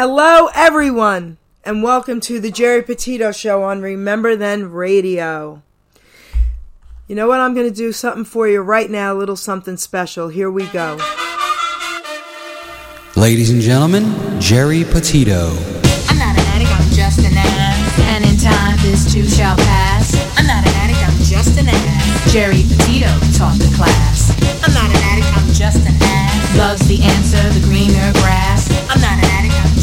Hello, everyone, and welcome to the Geri Petito Show on Remember Then Radio. You know what? I'm going to do something for you right now, a little something special. Here we go. Ladies and gentlemen, Geri Petito. I'm not an addict, I'm just an ass. And in time, this too shall pass. I'm not an addict, I'm just an ass. Geri Petito taught the class. I'm not an addict, I'm just an ass. Loves the answer, the greener grass. I'm not an addict, I'm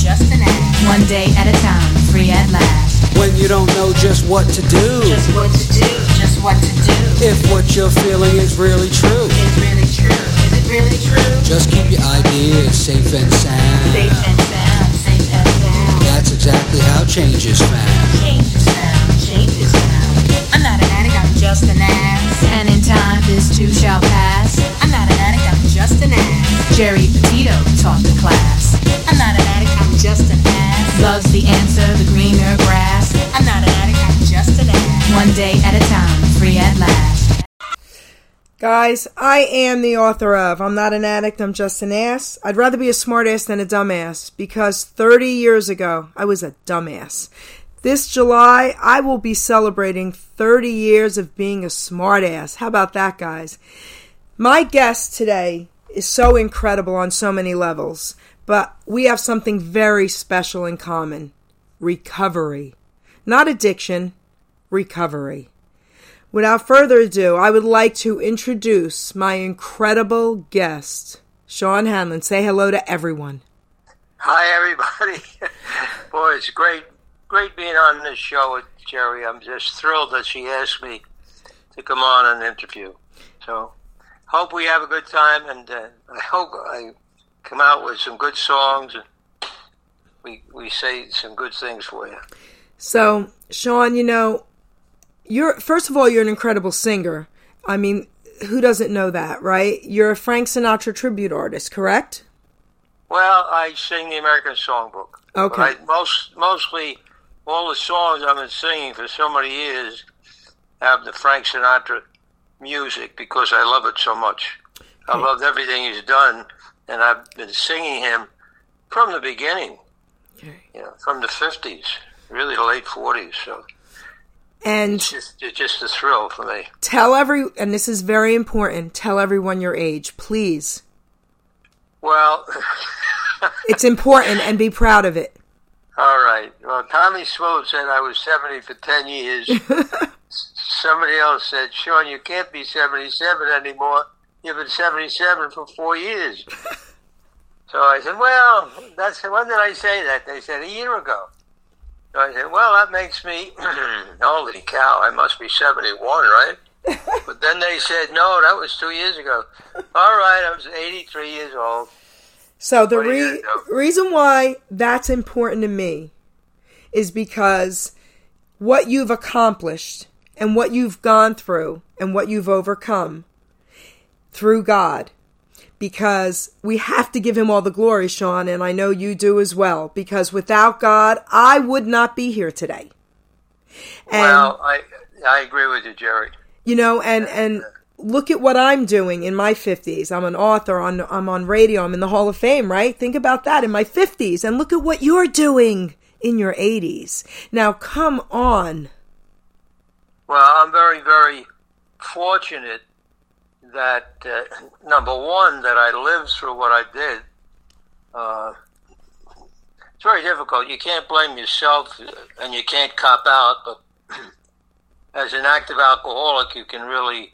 just an ass. One day at a time, free at last. When you don't know just what to do, Just what to do, just what to do. if what you're feeling is really true, Is really true, is it really true? just keep your ideas safe and sound. Safe and sound, safe and sound. That's exactly how change is found. Change is found, change is found. I'm not an addict, I'm just an ass. And in time, this too shall pass. I'm not an addict, I'm just an ass. Geri Petito taught the class. I'm not an addict, I'm just an ass. Loves the answer, the greener grass. I'm not an addict, I'm just an ass. One day at a time, free at last. Guys, I am the author of I'm Not an Addict, I'm Just an Ass. I'd rather be a smartass than a dumbass because 30 years ago, I was a dumbass. This July, I will be celebrating 30 years of being a smartass. How about that, guys? My guest today is so incredible on so many levels, but we have something very special in common recovery. Not addiction, recovery. Without further ado, I would like to introduce my incredible guest, Sean Hanlon. Say hello to everyone. Hi, everybody. Boy, it's great, great being on this show with Geri. I'm just thrilled that she asked me to come on an interview. So, hope we have a good time, and uh, I hope I come out with some good songs and we we say some good things for you. So, Sean, you know, you're first of all, you're an incredible singer. I mean, who doesn't know that, right? You're a Frank Sinatra tribute artist, correct? Well, I sing the American Songbook. Okay. I, most mostly all the songs I've been singing for so many years have the Frank Sinatra music because I love it so much. I loved everything he's done, and I've been singing him from the beginning. Okay. You know, from the fifties, really the late forties. So And it's just it's just a thrill for me. tell every and this is very important. Tell everyone your age, please. Well, It's important and be proud of it. all right. Well, Tommy Smoot said I was seventy for ten years. Somebody else said, Sean, you can't be 77 anymore. You've been 77 for four years. so I said, well, that's when did I say that? They said a year ago. So I said, well, that makes me, holy cow, I must be 71, right? but then they said, no, that was two years ago. All right, I was 83 years old. So the What are you re- reason why that's important to me is because what you've accomplished and what you've gone through and what you've overcome through God. Because we have to give him all the glory, Sean, and I know you do as well. Because without God, I would not be here today. And well, I I agree with you, Geri. you know and and look at what i'm doing in my 50s i'm an author. On i'm on radio. I'm in the hall of fame right? Think about that. In my 50s and look at what you're doing in your 80s now come on. Well, I'm very, very fortunate that uh, number one that I lived through what I did. Uh, it's very difficult. You can't blame yourself, and you can't cop out. But as an active alcoholic, you can really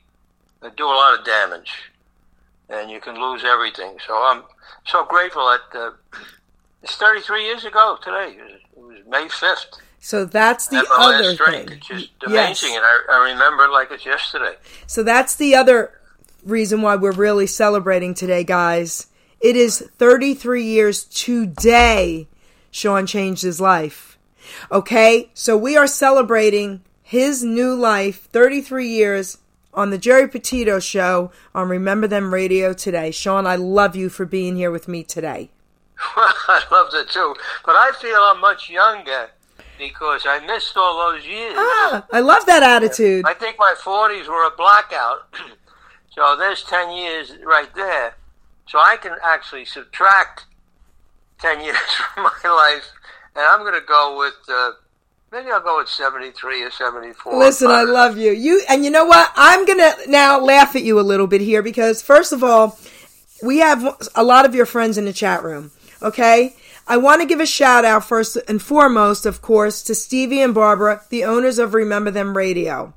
uh, do a lot of damage, and you can lose everything. So I'm so grateful that uh, it's 33 years ago today. It was May 5th. so that's the other drink. thing It's just Yes. and I, I remember it like it's yesterday. So that's the other reason why we're really celebrating today, guys. It is 33 years today Sean changed his life. Okay? So we are celebrating his new life, 33 years on the Geri Petito show on Remember Then Radio today. Sean, I love you for being here with me today. Well, I loved it too, but I feel I'm much younger because I missed all those years. Ah, I love that attitude. I think my 40s were a blackout. so there's 10 years right there. So I can actually subtract 10 years from my life, and I'm going to go with, uh, maybe I'll go with 73 or 74. Listen, I love you. You and you know what? I'm gonna now laugh at you a little bit here because first of all, we have a lot of your friends in the chat room. Okay. I want to give a shout out first and foremost, of course, to Stevie and Barbara, the owners of Remember Then Radio.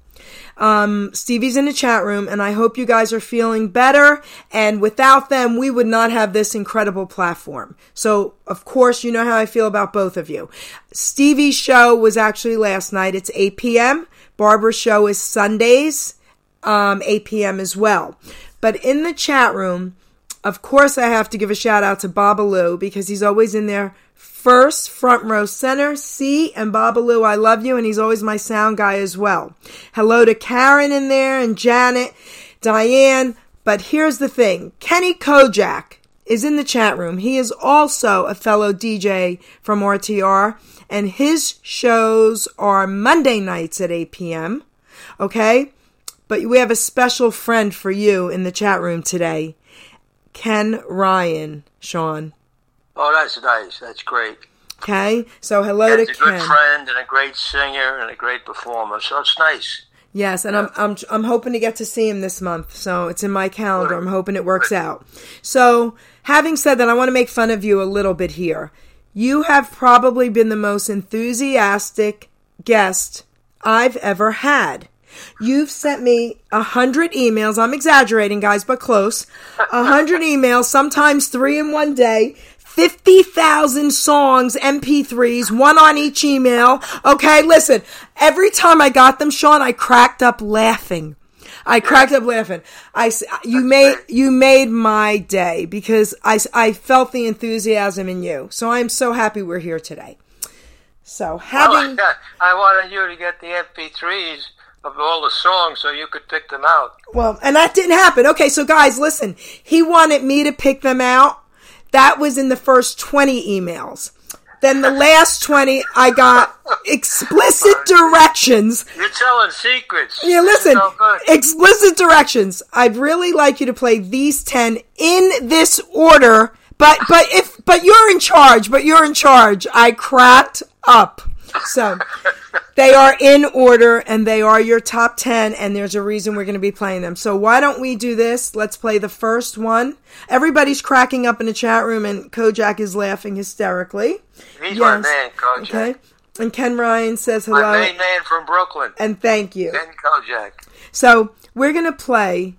Um, Stevie's in the chat room, and I hope you guys are feeling better. And without them, we would not have this incredible platform. So, of course, you know how I feel about both of you. Stevie's show was actually last night. It's 8 p.m. Barbara's show is Sundays, um, 8 p.m. as well. But in the chat room, of course, I have to give a shout out to Babalu because he's always in there first, front row center. C and Babalu, I love you, and he's always my sound guy as well. Hello to Karen in there and Janet, Diane. But here's the thing Kenny Kojak is in the chat room. He is also a fellow DJ from RTR, and his shows are Monday nights at 8 p.m. Okay? But we have a special friend for you in the chat room today. Ken Ryan, Sean. Oh, that's nice. That's great. Okay? So hello He's to a good friend and a great singer and a great performer, so it's nice. Yes, and I'm I'm I'm hoping to get to see him this month. So it's in my calendar. I'm hoping it works out. So, having said that, I want to make fun of you a little bit here. You have probably been the most enthusiastic guest I've ever had. You've sent me a hundred emails. I'm exaggerating, guys, but close. A hundred emails, sometimes three in one day. 50,000 songs, MP3s, one on each email. Okay, listen. Every time I got them, Sean, I cracked up laughing. I cracked up laughing. I, you made, you made my day because I, I felt the enthusiasm in you. So I'm so happy we're here today. So having, Well, I wanted you to get the MP3s of all the songs so you could pick them out. Well, and that didn't happen. Okay, so guys, listen. He wanted me to pick them out. That was in the first 20 emails. Then the last 20, I got explicit directions. You're telling secrets. Yeah, listen. So. Explicit directions. I'd really like you to play these 10 in this order. But, but if, but you're in charge, but you're in charge. I cracked up. So, they are in order and they are your top 10 and there's a reason we're going to be playing them. So why don't we do this? Let's play the first one. Everybody's cracking up in the chat room and Kojak is laughing hysterically. He's my man, Kojak. Okay. And Ken Ryan says My hello main man from Brooklyn, and thank you. Ken Kojak. So we're going to play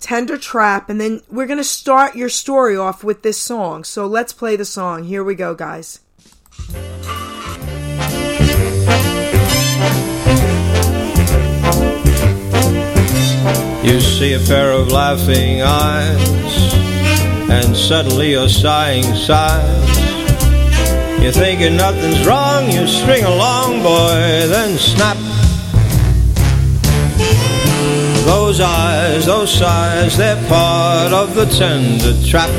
Tender Trap and then we're going to start your story off with this song. So let's play the song. Here we go, guys. You see a pair of laughing eyes, and suddenly you're sighing sighs. You're thinking nothing's wrong, you string along, boy, then snap. Those eyes, those sighs, they're part of the tender trap.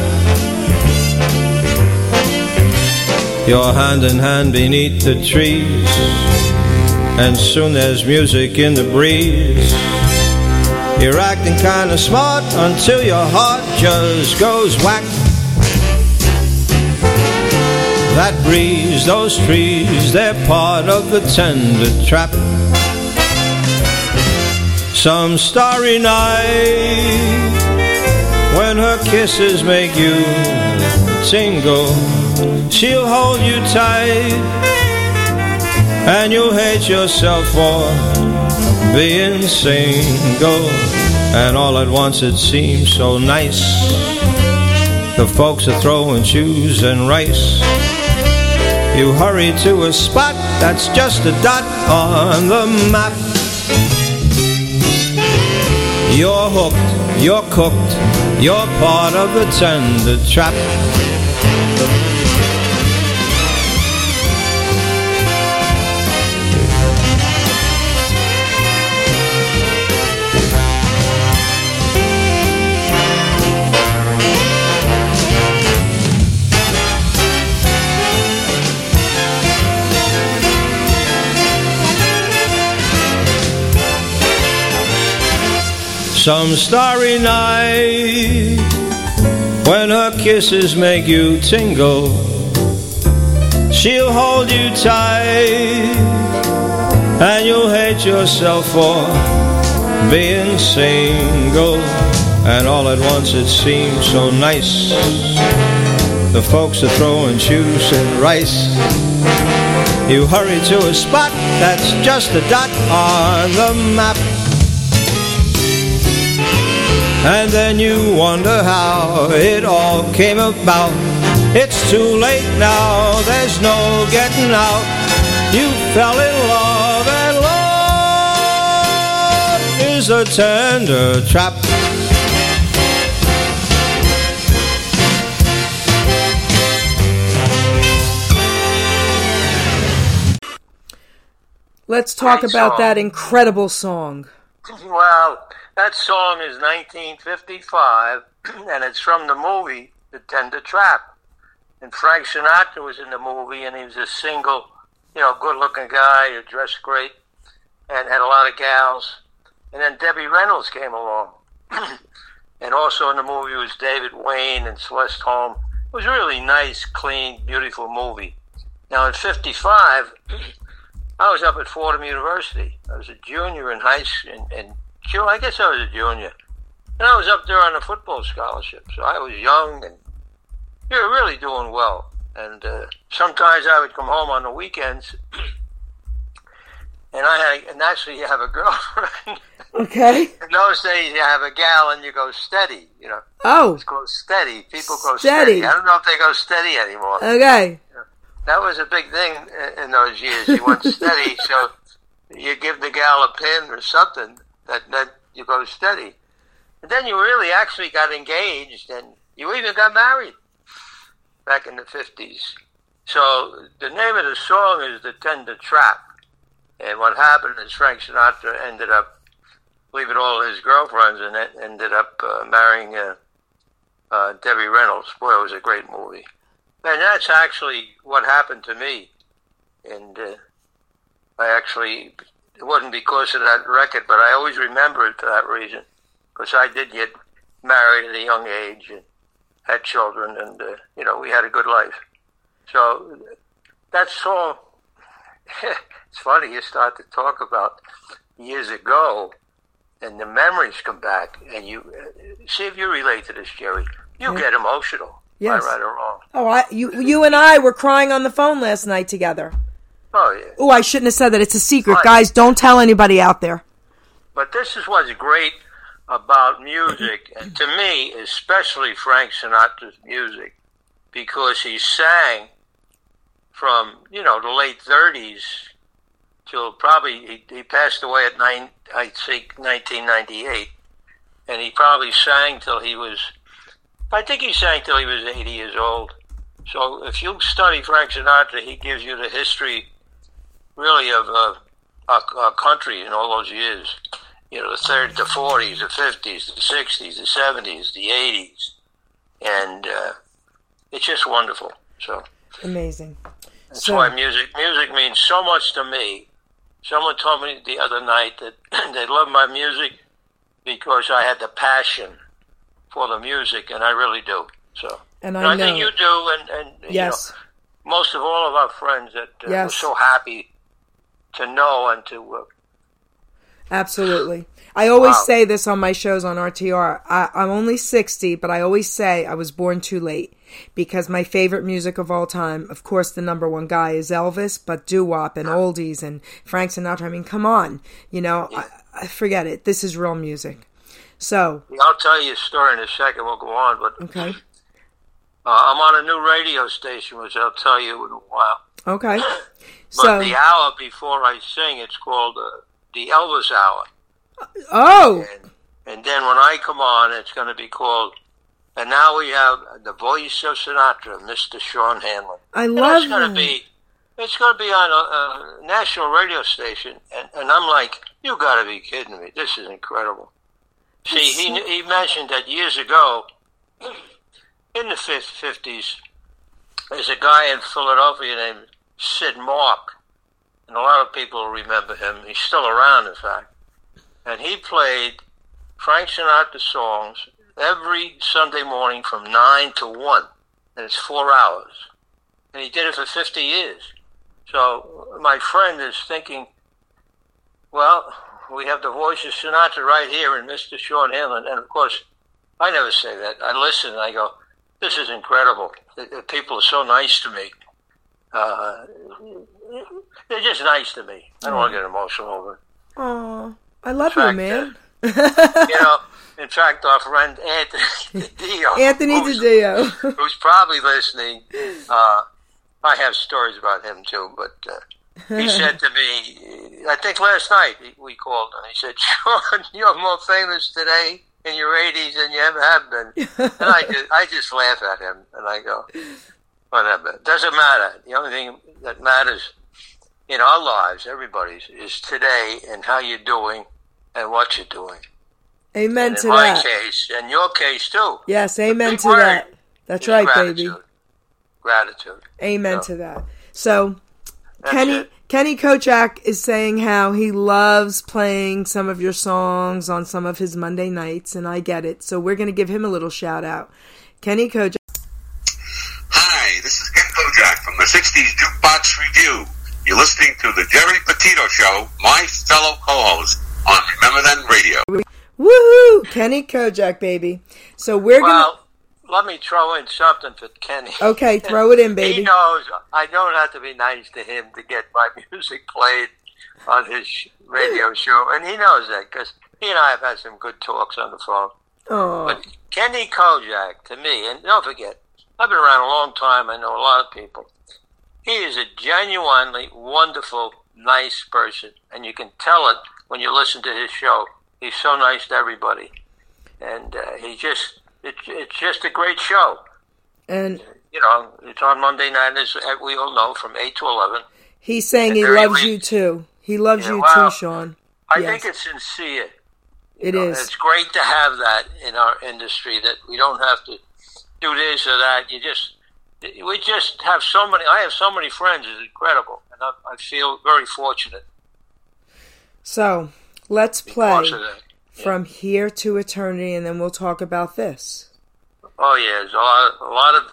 You're hand in hand beneath the trees, and soon there's music in the breeze. You're acting kinda smart until your heart just goes whack. That breeze, those trees, they're part of the tender trap. Some starry night, when her kisses make you tingle, she'll hold you tight, and you'll hate yourself for being single. And all at once it seems so nice. The folks are throwing shoes and rice. You hurry to a spot that's just a dot on the map. You're hooked, you're cooked, you're part of the tender trap. Some starry night when her kisses make you tingle, she'll hold you tight, and you'll hate yourself for being single. And all at once it seems so nice. The folks are throwing juice and rice. You hurry to a spot that's just a dot on the map. And then you wonder how it all came about. It's too late now, there's no getting out. You fell in love, and love is a tender trap. Let's talk Great about song. that incredible song. Well, that song is 1955, and it's from the movie The Tender Trap. And Frank Sinatra was in the movie, and he was a single, you know, good-looking guy who dressed great and had a lot of gals. And then Debbie Reynolds came along, and also in the movie was David Wayne and Celeste Holm. It was a really nice, clean, beautiful movie. Now in '55. I was up at Fordham University. I was a junior in high school, and, I guess I was a junior. And I was up there on a football scholarship, so I was young and you were really doing well. And uh, sometimes I would come home on the weekends, and I had, and actually you have a girlfriend. Okay. in those days, you have a gal and you go steady. You know, Oh, it's called steady. People go Steady. steady. I don't know if they go steady anymore okay. that was a big thing in those years. You went steady, so you give the gal a pin or something that that you go steady. And then you really actually got engaged, and you even got married back in the fifties. So the name of the song is "The Tender Trap," and what happened is Frank Sinatra ended up leaving all his girlfriends and ended up uh, marrying uh, uh, Debbie Reynolds. Boy, it was a great movie. And that's actually what happened to me. And uh, I actually, it wasn't because of that record, but I always remember it for that reason. Because I did get married at a young age and had children, and, uh, you know, we had a good life. So that song, it's funny, you start to talk about years ago, and the memories come back, and you uh, see if you relate to this, Geri. You Yeah. get emotional, Yes. right or wrong. Oh, I, you, you and I were crying on the phone last night together. Oh yeah. Oh, I shouldn't have said that. It's a secret, Right. guys. Don't tell anybody out there. But this is what's great about music, and to me, especially Frank Sinatra's music, because he sang from you know the late '30s till probably he, he passed away at nine, I think 1998, and he probably sang till he was, I think he sang till he was 80 years old. So if you study Frank Sinatra, he gives you the history, really of uh, our, our country in all those years you know, the 30s, the 40s, the 50s, the 60s, the 70s, the 80s. And uh, it's just wonderful. So Amazing. that's So- why music music means so much to me. Someone told me the other night that they love my music because I had the passion for the music, and I really do. So, And and I I, think know- you do, and, and Yes. you know, most of all of our friends that uh, Yes. we're so happy to know and to uh, Absolutely. I always Wow. say this on my shows on RTR. I, I'm only 60, but I always say I was born too late because my favorite music of all time, of course, the number one guy is Elvis, but doo wop and oldies and Frank Sinatra. I mean, come on. You know, I, I forget it. This is real music. So, I'll tell you a story in a second. We'll go on, but okay. Uh, I'm on a new radio station, which I'll tell you in a while. Okay. But So, the hour before I sing, it's called uh, the Elvis Hour. oh, And, and then when I come on, it's going to be called, and now we have the voice of Sinatra, Mr. Sean Hanlon. I And love it's going to be, it's going to be on a, a national radio station, and, and I'm like, you got to be kidding me! This is incredible. See, he he mentioned that years ago, in the fifties, there's a guy in Philadelphia named Sid Mark, and a lot of people remember him. He's still around, in fact, and he played Frank Sinatra songs every Sunday morning from nine to one, and it's four hours. and he did it for 50 years. So my friend is thinking, well, we have the voice of Sinatra right here and Mr. Sean Hanlon. And of course, I never say that. I listen and I go, this is incredible. The, the people are so nice to me. Uh, they're just nice to me. I don't want to get emotional over it. Oh, I love you, fact, man. You know, in fact, our friend Anthony Dio, Anthony who's, DiDio. who's probably listening, uh, I have stories about him too, but uh, he said to me, I think last night we called and he said, Sean, you're more famous today in your 80s than you ever have been. And I just, I just laugh at him and I go, whatever. Doesn't matter. The only thing that matters in our lives, everybody's, is today and how you're doing and what you're doing. Amen And to in my that. case, and your case too. Yes, amen to word that. That's right, gratitude. baby. Gratitude. Amen Yeah. to that. So That's Kenny it. Kenny Kojak is saying how he loves playing some of your songs on some of his Monday nights, and I get it. So we're going to give him a little shout out. Kenny Kojak. Hi, this is Ken Kojak from the 60s Jukebox Review. You're listening to the Geri Petito Show, my fellow co-host on Remember Then Radio. Woohoo! Kenny Kojak, baby. So we're going to. Well, let me throw in something for Kenny. Okay, throw it in, baby. He knows I don't have to be nice to him to get my music played on his radio show, and he knows that because he and I have had some good talks on the phone. Oh, But Kenny Kojak, to me, and don't forget, I've been around a long time. I know a lot of people. He is a genuinely wonderful, nice person, and you can tell it when you listen to his show. He's so nice to everybody, and uh, he just it's it's just a great show. and You know, it's on Monday night, as we all know, from eight to eleven. he's saying he And loves weak. you too. He loves Yeah, you too, Sean. I Yes. think it's sincere. It know, is. It's great to have that in our industry that we don't have to do this or that. You just, we just have so many. I have so many friends. It's incredible, and I, I feel very fortunate. So let's play because of from here to eternity, and then we'll talk about this. Oh yeah, there's a lot, a lot of,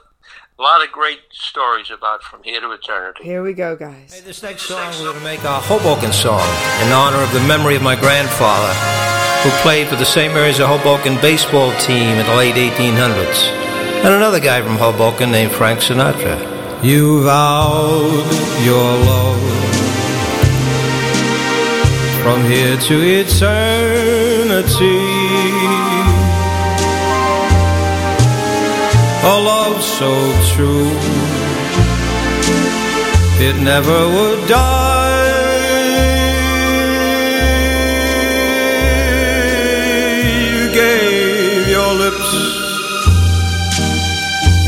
a lot of great stories about from here to eternity. Here we go, Hey, guys. this next song we're going to make a Hoboken song in honor of the memory of my grandfather, who played for the St. Mary's of Hoboken baseball team in the late 1800s, and another guy from Hoboken named Frank Sinatra. You vowed your love from here to eternity. A love so true it never would die.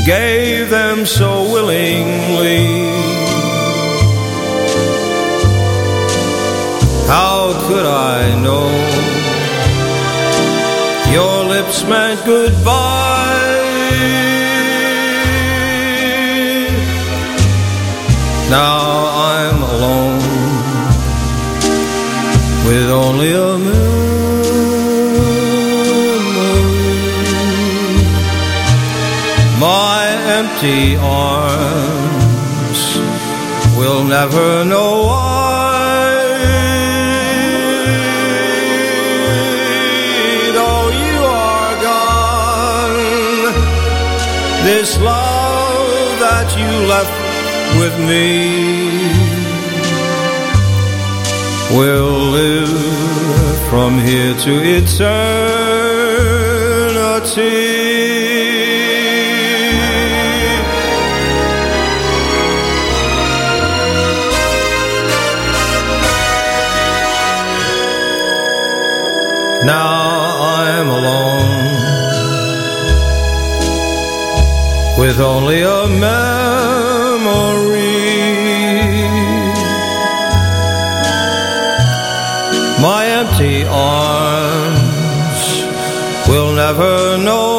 Gave them so willingly. How could I know your lips meant goodbye? Now I'm alone with only a memory. Empty arms will never know why. Though you are gone, this love that you left with me will live from here to eternity. Now I'm alone with only a memory. My empty arms will never know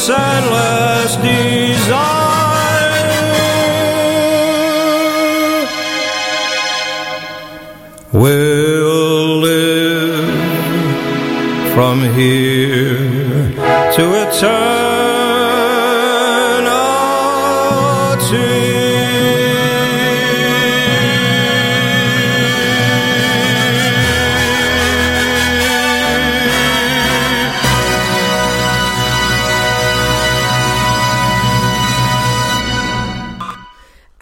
this endless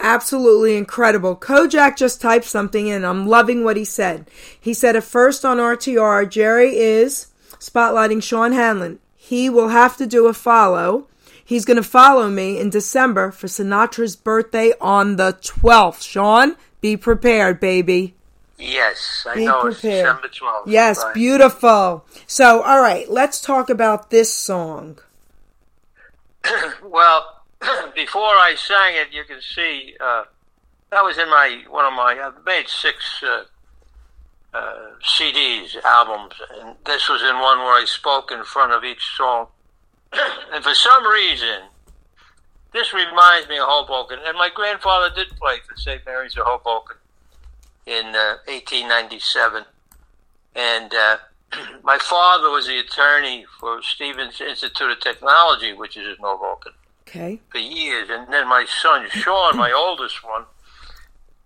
Absolutely incredible. Kojak just typed something in. I'm loving what he said. He said at first on RTR, Geri is spotlighting Sean Hanlon. He will have to do a follow. He's going to follow me in December for Sinatra's birthday on the 12th. Sean, be prepared, baby. Yes, I Be know prepared. it's December 12th. Yes, right. beautiful. So, all right, let's talk about this song. Well, before I sang it, you can see uh, that was in my one of my. I've made six uh, uh, CDs, albums, and this was in one where I spoke in front of each song. and for some reason, this reminds me of Hoboken. And my grandfather did play for St. Mary's of Hoboken in uh, 1897, and. Uh, my father was the attorney for Stevens Institute of Technology, which is in Hoboken Okay. for years. And then my son Sean, my oldest one,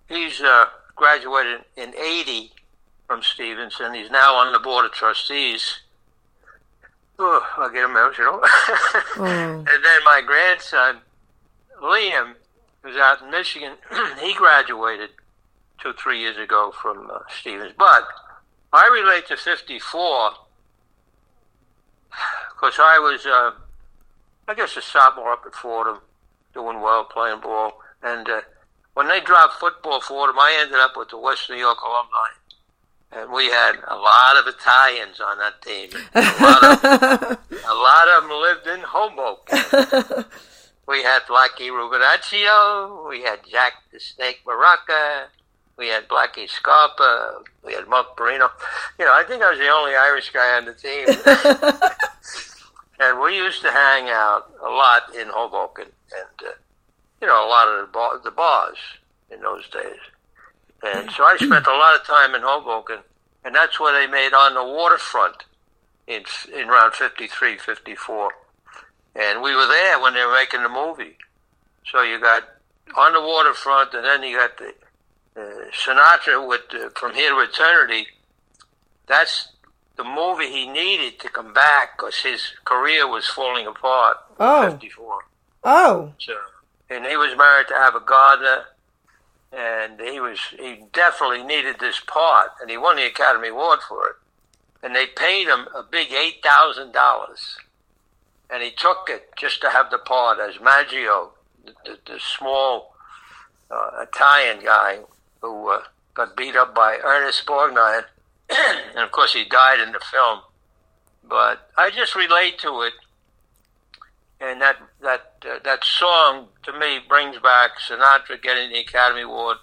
he's uh, graduated in '80 from Stevens, and he's now on the board of trustees. Oh, I get emotional. Oh. And then my grandson Liam, who's out in Michigan, he graduated two, three years ago from uh, Stevens. But I relate to '54 because I was. Uh, I guess a sophomore up at Fordham, doing well, playing ball. And uh, when they dropped football Fordham, I ended up with the West New York alumni. And we had a lot of Italians on that team. A lot of, a lot of them lived in Hoboken. we had Blackie Rubinaccio. We had Jack the Snake Baraka. We had Blackie Scarpa. We had Mark Perino. You know, I think I was the only Irish guy on the team. and we used to hang out a lot in Hoboken, and uh, you know a lot of the, bar- the bars in those days. And so I spent a lot of time in Hoboken, and that's where they made on the waterfront in in around 53, 54. And we were there when they were making the movie. So you got on the waterfront, and then you got the uh, Sinatra with uh, From Here to Eternity. That's the movie he needed to come back because his career was falling apart. Oh. 54. Oh. So, and he was married to Ava Gardner, and he was he definitely needed this part, and he won the Academy Award for it. And they paid him a big eight thousand dollars, and he took it just to have the part as Maggio, the, the, the small uh, Italian guy who uh, got beat up by Ernest Borgnine, and of course he died in the film. But I just relate to it and that that uh, that song to me brings back Sinatra getting the Academy Award,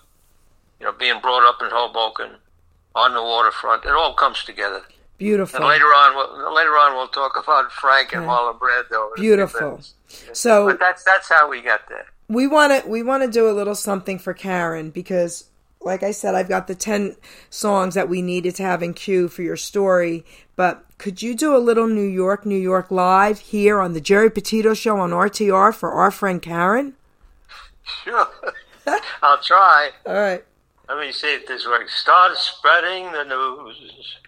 you know, being brought up in Hoboken on the waterfront. It all comes together. Beautiful. And later on, we'll, later on, we'll talk about Frank and Okay. Bread, though. Beautiful. So But that's that's how we got there. we want to we want to do a little something for Karen because like I said I've got the 10 songs that we needed to have in queue for your story but could you do a little New York New York live here on the Geri Petito show on RTR for our friend Karen? Sure, I'll try. All right. Let me see if this works. Start spreading the news.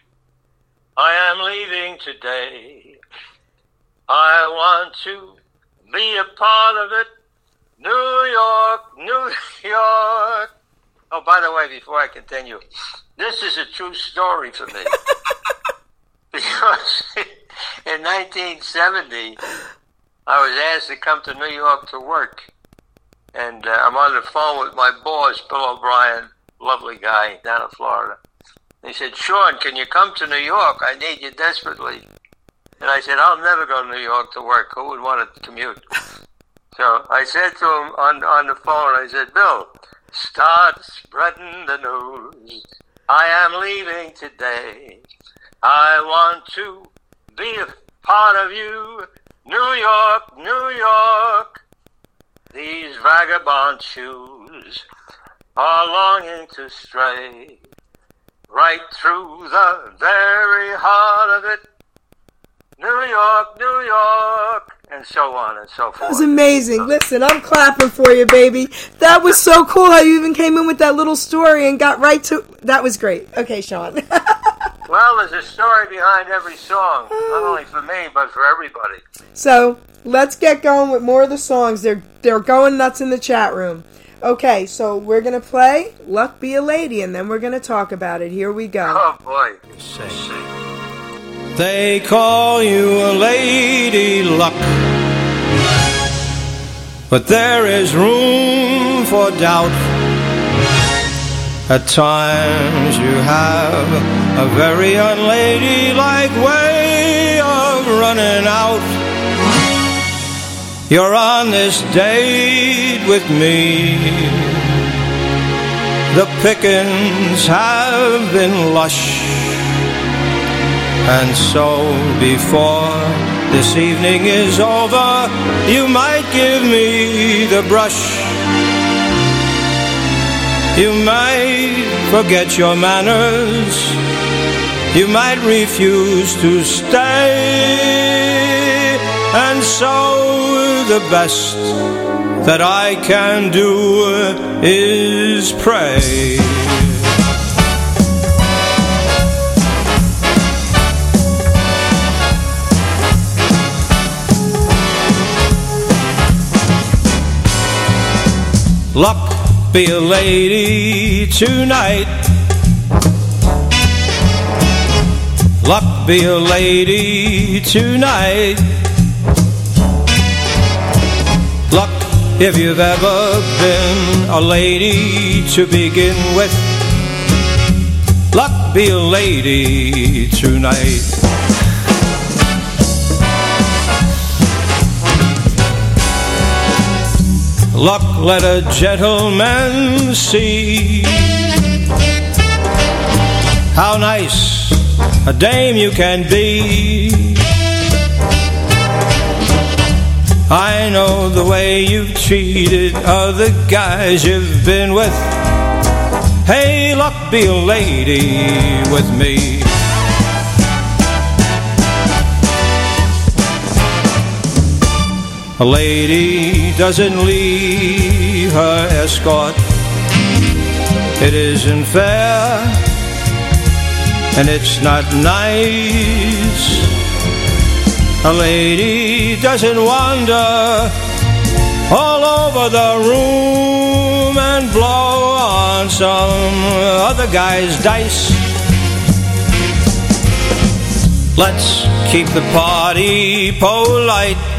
I am leaving today. I want to be a part of it. New York, New York. Oh, by the way, before I continue, this is a true story for me. because in 1970, I was asked to come to New York to work. And uh, I'm on the phone with my boss, Bill O'Brien, lovely guy down in Florida. He said, Sean, can you come to New York? I need you desperately. And I said, I'll never go to New York to work. Who would want to commute? So I said to him on, on the phone, I said, Bill, start spreading the news. I am leaving today. I want to be a part of you. New York, New York. These vagabond shoes are longing to stray right through the very heart of it. New York, New York, and so on and so forth. That was amazing. Listen, I'm clapping for you, baby. That was so cool how you even came in with that little story and got right to. That was great. Okay, Sean. Well, there's a story behind every song, not only for me, but for everybody. so let's get going with more of the songs. They're they're going nuts in the chat room. Okay, so we're gonna play "Luck Be a Lady" and then we're gonna talk about it. Here we go. Oh, boy. They call you a lady luck, but there is room for doubt. At times you have a very unladylike way of running out. You're on this date with me. The pickings have been lush. And so before this evening is over, you might give me the brush. You might forget your manners. You might refuse to stay. And so the best that I can do is pray. Luck be a lady tonight. Luck be a lady tonight. Luck if you've ever been a lady to begin with. Luck be a lady tonight. Luck let a gentleman see how nice a dame you can be. I know the way you've treated other guys you've been with. Hey, luck be a lady with me. A lady doesn't leave her escort. It isn't fair, and it's not nice. A lady doesn't wander all over the room and blow on some other guy's dice. Let's keep the party polite.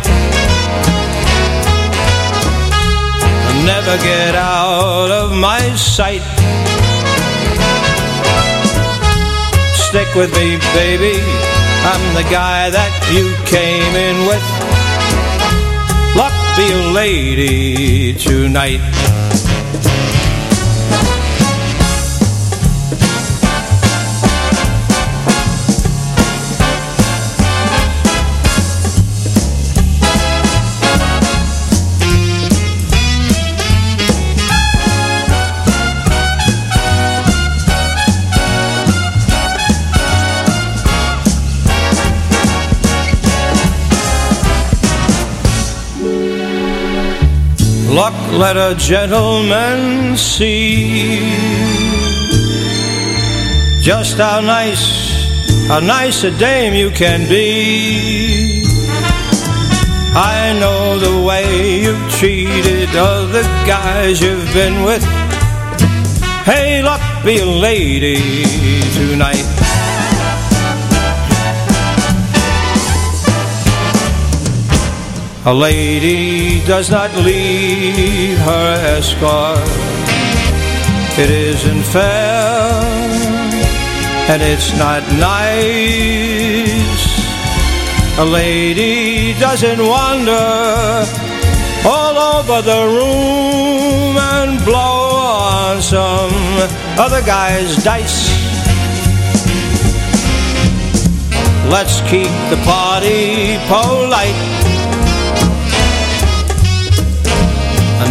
Never get out of my sight. Stick with me, baby. I'm the guy that you came in with. Luck be a lady tonight. Luck let a gentleman see just how nice, how nice a dame you can be. I know the way you've treated other guys you've been with. Hey, luck be a lady tonight. A lady does not leave her escort. It isn't fair, and it's not nice. A lady doesn't wander all over the room and blow on some other guy's dice. Let's keep the party polite.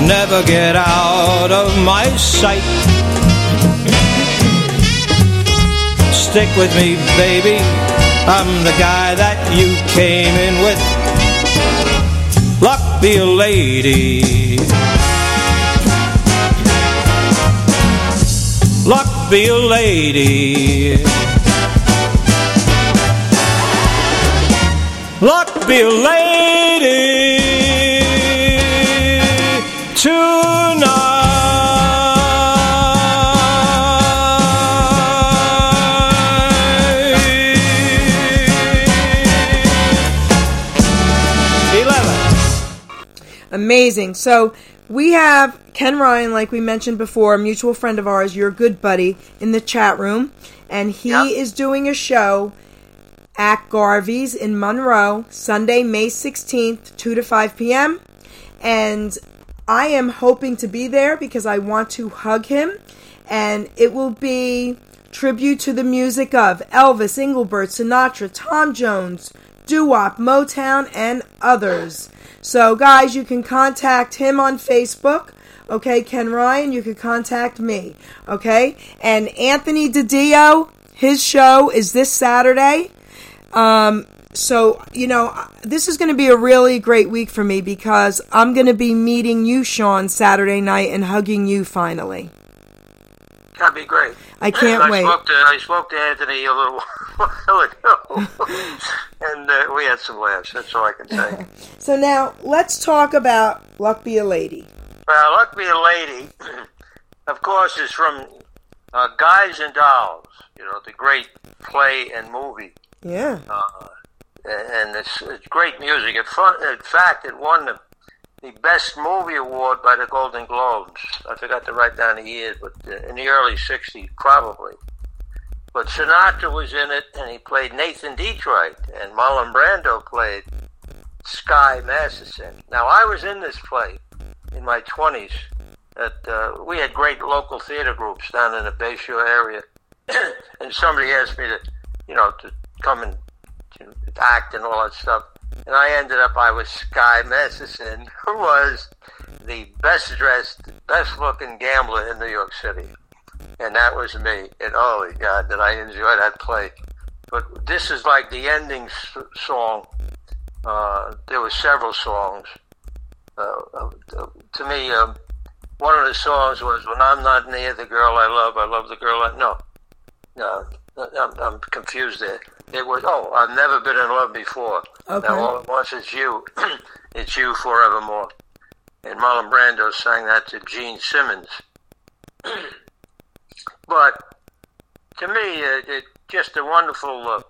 Never get out of my sight. Stick with me, baby. I'm the guy that you came in with. Luck be a lady. Luck be a lady. Luck be a lady Amazing. So we have Ken Ryan, like we mentioned before, a mutual friend of ours, your good buddy, in the chat room. And he Yep. is doing a show at Garvey's in Monroe, Sunday, May 16th, 2 to 5 p.m. And I am hoping to be there because I want to hug him. And it will be tribute to the music of Elvis, Engelbert, Sinatra, Tom Jones, doo-wop, Motown, and others. So, guys, you can contact him on Facebook. Okay, Ken Ryan, you can contact me. Okay, and Anthony DiDio, his show is this Saturday. Um, so, you know, this is going to be a really great week for me because I'm going to be meeting you, Sean, Saturday night and hugging you finally. That'd be great. I can't I wait. Spoke to, I spoke to Anthony a little while ago, and uh, we had some laughs. That's all I can say. So now let's talk about Luck Be a Lady. well, Luck Be a Lady, of course, is from uh, Guys and Dolls, you know, the great play and movie. Yeah. Uh, and it's, it's great music. It fun, in fact, it won the, the Best Movie Award by the Golden Globes. I forgot to write down the year, but uh, in the early 60s, probably. But Sinatra was in it, and he played Nathan Detroit, and Marlon Brando played Sky Masterson. Now, I was in this play in my 20s. That uh, we had great local theater groups down in the Bayshore area, and somebody asked me to, you know, to come and to act and all that stuff. And I ended up, I was Sky Masterson, who was the best dressed, best looking gambler in New York City. And that was me. And holy God, did I enjoy that play. But this is like the ending s- song. Uh, there were several songs. Uh, uh, to me, um, one of the songs was "When I'm not near the girl I love, I love the girl I no, no, I'm, I'm confused there. It was oh, I've never been in love before. Okay. Now all at once it's you, it's you forevermore. And Marlon Brando sang that to Jean Simmons. but to me, it, it just a wonderful uh,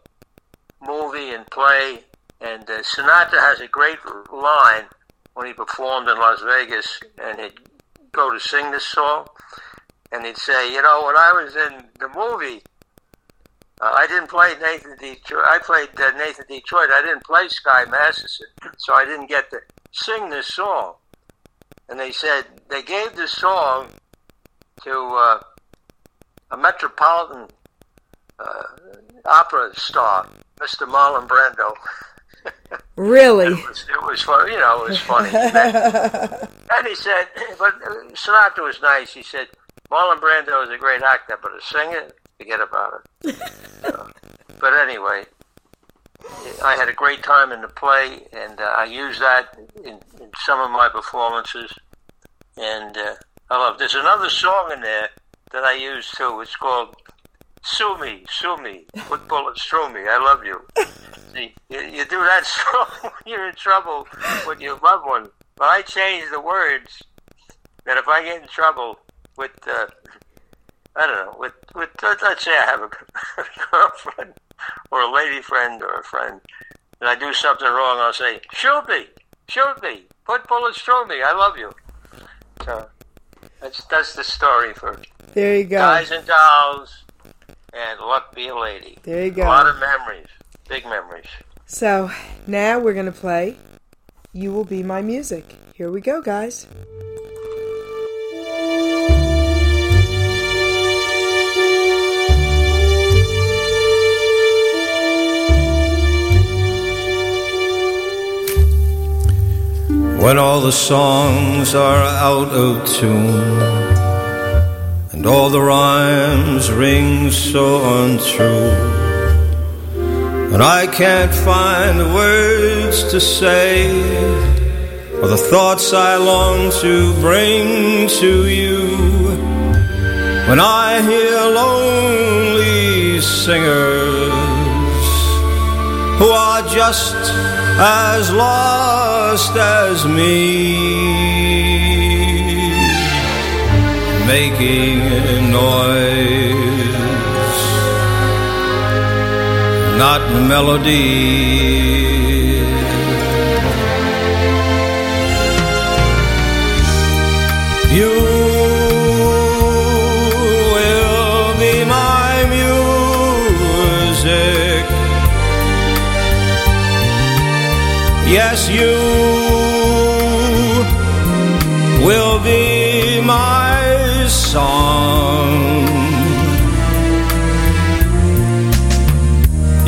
movie and play. And uh, Sinatra has a great line when he performed in Las Vegas, and he'd go to sing this song, and he'd say, "You know, when I was in the movie, uh, I didn't play Nathan Detroit. I played uh, Nathan Detroit. I didn't play Sky Masterson, so I didn't get to sing this song." And they said they gave this song to uh, a Metropolitan uh, opera star, Mr. Marlon Brando. Really? It was, it was fun, you know, it was funny. and he said, but uh, Sinatra was nice. He said, Marlon Brando is a great actor, but a singer, forget about it. But anyway, I had a great time in the play, and uh, I used that in, in some of my performances. And uh, I love. There's another song in there that I use too. It's called "Sue Me, Sue Me, Put Bullets Through Me." I love you. See, you, you do that song when you're in trouble with your loved one. But I changed the words that if I get in trouble with, uh, I don't know, with, with let- let's say I have a girlfriend or a lady friend or a friend, and I do something wrong, I'll say, shoot me, shoot me, put bullets through me, I love you. So that's that's the story for There you go. Guys and Dolls and Luck Be a Lady. There you go. A lot of memories, big memories. So now we're going to play You Will Be My Music. Here we go, guys. When all the songs are out of tune and all the rhymes ring so untrue, And I can't find the words to say or the thoughts I long to bring to you. When I hear lonely singers who are just as lost as me, making noise, not melody. You will be my music. Yes, you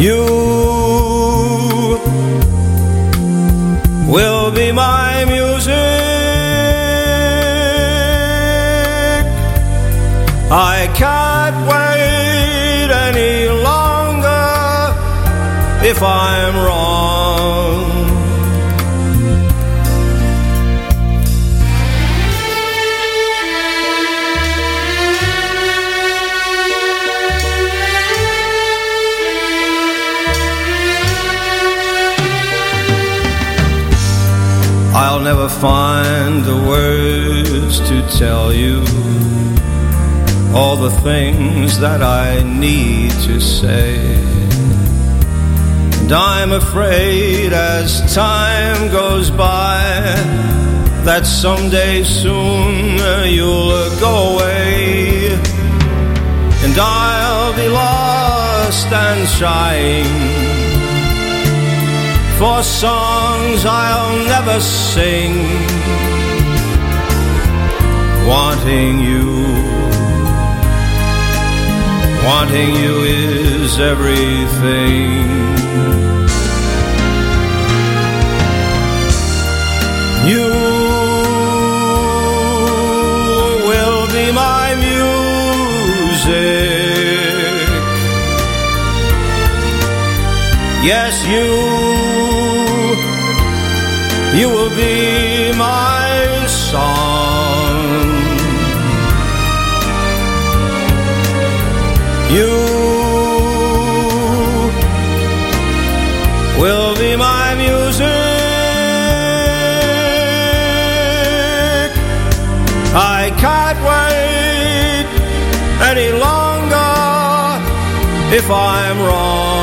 You will be my music. I can't wait any longer if I'm wrong. Never find the words to tell you all the things that I need to say. And I'm afraid as time goes by that someday soon you'll go away. And I'll be lost and sighing for songs I'll never sing, wanting you. Wanting you is everything. You will be my music. Yes, you. You will be my song. You will be my music. I can't wait any longer if I'm wrong.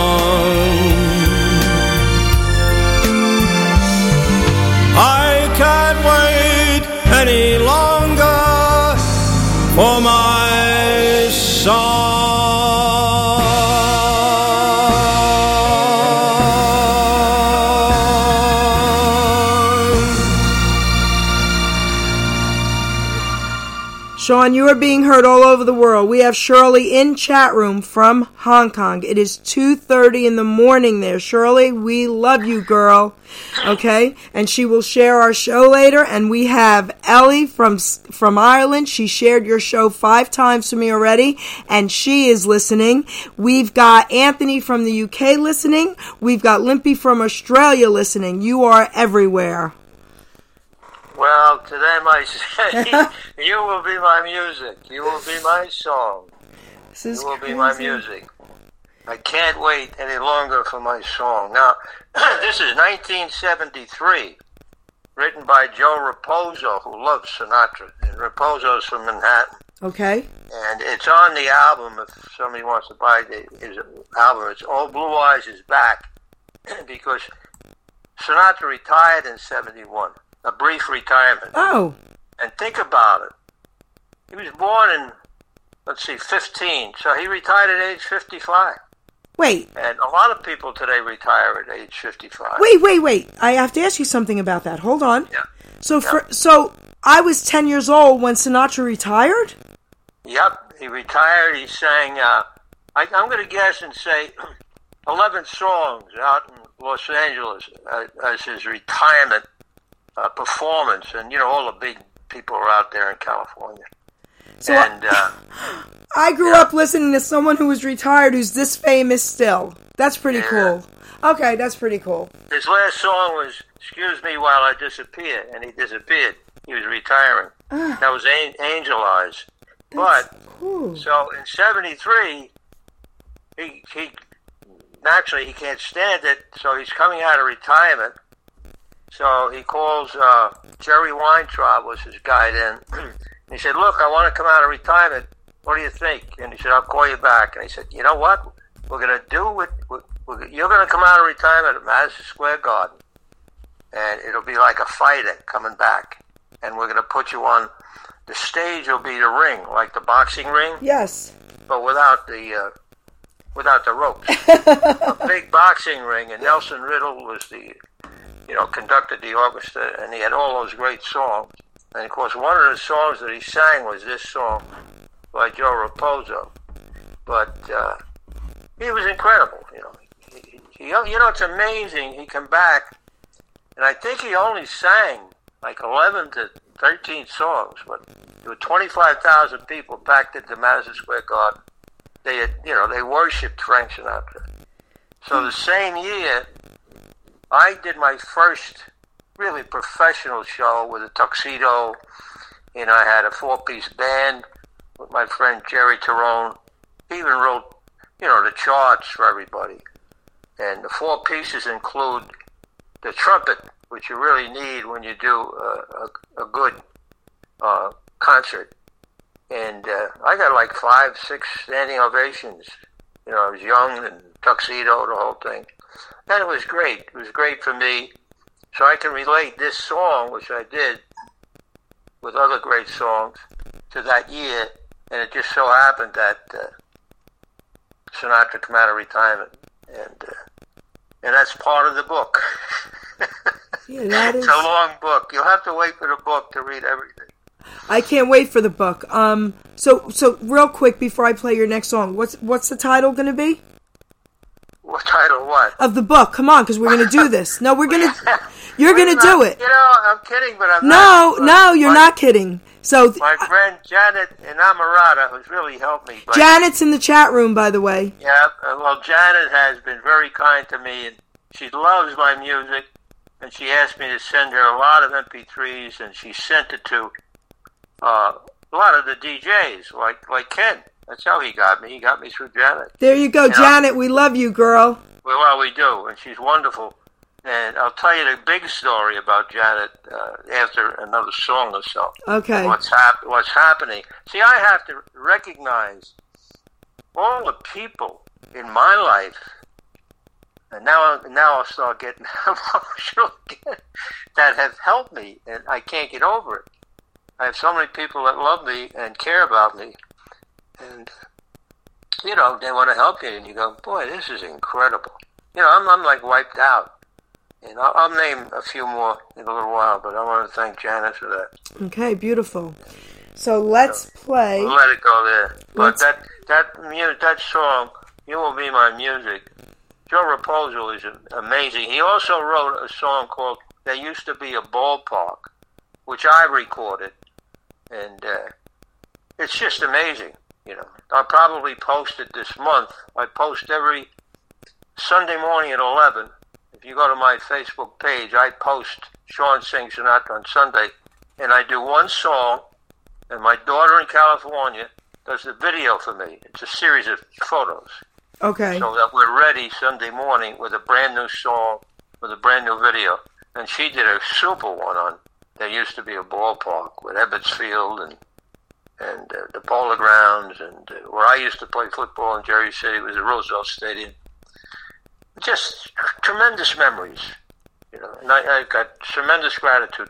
Sean, you are being heard all over the world. We have Shirley in chat room from Hong Kong. It is 2:30 in the morning there. Shirley, we love you, girl. Okay? And she will share our show later and we have Ellie from from Ireland. She shared your show 5 times to me already and she is listening. We've got Anthony from the UK listening. We've got Limpy from Australia listening. You are everywhere. Well, to them I say, you will be my music. You will be my song. This is You will be my music. I can't wait any longer for my song. Now, this is 1973, written by Joe Raposo, who loves Sinatra. And Raposo's from Manhattan. Okay? And it's on the album if somebody wants to buy the, his album. It's Ol' Blue Eyes is Back because Sinatra retired in 71, a brief retirement. Oh, And think about it. He was born in, let's see, 15, so he retired at age 55. wait. And a lot of people today retire at age 55. Wait, wait, wait. I have to ask you something about that. Hold on. Yeah. So for so I was 10 years old when Sinatra retired? Yep, he retired. He sang, uh, I, I'm going to guess and say 11 songs out in Los Angeles uh, as his retirement uh, performance. And, you know, all the big people are out there in California. So I- uh, I grew up listening to someone who was retired who's this famous still. That's pretty Yeah. cool. Okay, that's pretty cool. His last song was "Excuse Me While I Disappear," and he disappeared. He was retiring. that was An- Angel Eyes. But Ooh. so in '73, he he naturally he can't stand it, so he's coming out of retirement. So he calls uh, Jerry Weintraub was his guy then. he said, "Look, I want to come out of retirement. What do you think?" And he said, "I'll call you back." And he said, "You know what? We're gonna do what you're gonna come out of retirement at Madison Square Garden, and it'll be like a fighter coming back, and we're gonna put you on." The stage will be the ring, like the boxing ring, Yes. but without the uh, without the ropes. a big boxing ring, and Nelson Riddle was the you know conducted the orchestra, and he had all those great songs. And of course, one of the songs that he sang was this song by Joe Raposo. But uh, he was incredible. You know, he, he, you know, it's amazing. He come back, and I think he only sang like eleven to thirteen songs, but there were twenty-five thousand people packed into Madison Square Garden. They had, you know, they worshipped Frank Sinatra. So the same year, I did my first really professional show with a tuxedo. and I had a four-piece band with my friend Jerry Tyrone. He even wrote, you know, the charts for everybody. And the four pieces include the trumpet, which you really need when you do a, a, a good uh, concert. And uh, I got like five, six standing ovations. You know, I was young and tuxedo, the whole thing. And it was great. It was great for me. So I can relate this song, which I did with other great songs, to that year. And it just so happened that uh, Sinatra came out of retirement. And, uh, and that's part of the book. Yeah, that it's is. a long book. You'll have to wait for the book to read everything. I can't wait for the book. Um. So so real quick before I play your next song, what's what's the title going to be What title? What? of the book? Come on, because we're going to do this. No, we're gonna. You're going to do it. You know, I'm kidding, but I'm No, not. no, you're my, not kidding. So My friend Janet Inamorata, who's really helped me. But, Janet's in the chat room, by the way. Yeah, well, Janet has been very kind to me, and she loves my music, and she asked me to send her a lot of MP3s, and she sent it to uh, a lot of the DJs, like like Ken. That's how he got me. He got me through Janet. There you go, Yeah. Janet. We love you, girl. Well, well, we do, and she's wonderful. And I'll tell you the big story about Janet uh, after another song or so. Okay. What's hap- What's happening? See, I have to recognize all the people in my life, and now now I'll start getting emotional again, that have helped me, and I can't get over it. I have so many people that love me and care about me, and you know they want to help you, and you go, boy, this is incredible. You know, I'm I'm like wiped out. And I'll, I'll name a few more in a little while, but I want to thank Janice for that. Okay, beautiful. So let's play. We'll let it go there. But Let's- that that mu- that song, "You Will Be My Music," Joe Raposo is amazing. He also wrote a song called "There Used to Be a Ballpark," which I recorded, and uh, it's just amazing. You know, I'll probably post it this month. I post every Sunday morning at eleven. If you go to my Facebook page, I post Sean Sings Sinatra on Sunday, and I do one song and my daughter in California does the video for me. It's a series of photos, Okay. so that we're ready Sunday morning with a brand new song, with a brand new video. And she did a super one on. There used to be a ballpark with Ebbets Field and and uh, the Polo Grounds, and uh, where I used to play football in Jersey City was the Roosevelt Stadium. Just tremendous memories, you know. And I, I got tremendous gratitude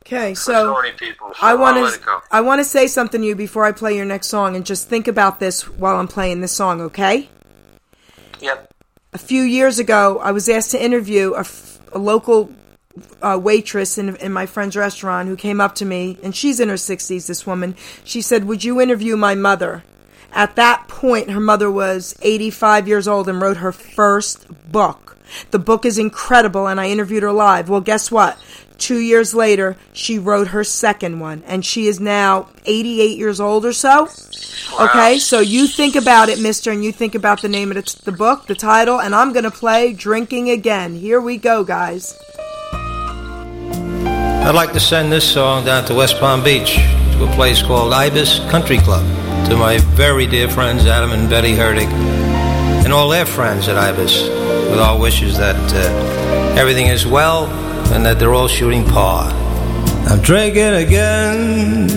Okay. so So many people. So I want I'll let it to. I want to say something to you before I play your next song, and just think about this while I'm playing this song. Okay. Yep. a few years ago, I was asked to interview a, f- a local uh, waitress in, in my friend's restaurant who came up to me, and she's in her 60s, this woman. She said, Would you interview my mother? At that point, her mother was 85 years old and wrote her first book. The book is incredible, and I interviewed her live. Well, guess what? Two years later, she wrote her second one, and she is now 88 years old or so. Okay, so you think about it, mister, and you think about the name of the, the book, the title, and I'm going to play Drinking Again. Here we go, guys. I'd like to send this song down to West Palm Beach to a place called Ibis Country Club to my very dear friends Adam and Betty Herdig and all their friends at Ibis with our wishes that uh, everything is well and that they're all shooting par. I'm drinking again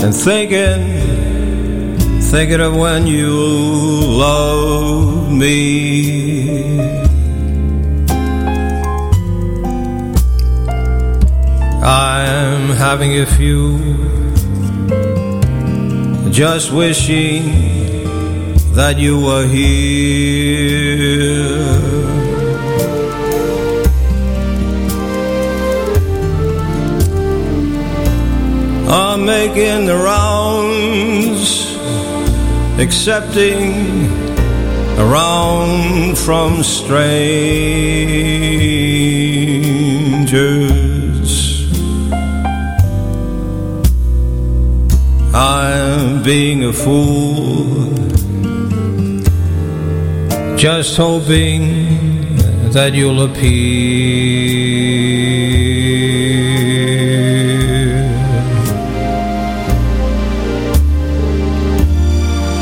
and thinking, thinking of when you loved me. I'm having a few, just wishing that you were here. I'm making the rounds, accepting around from strangers. I'm being a fool, just hoping that you'll appear.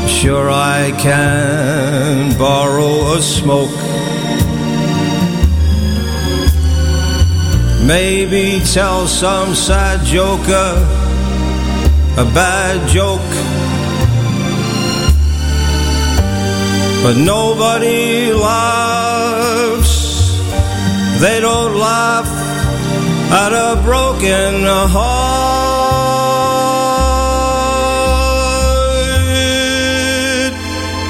Sure, I can borrow a smoke. Maybe tell some sad joker a bad joke. But nobody laughs, they don't laugh at a broken heart.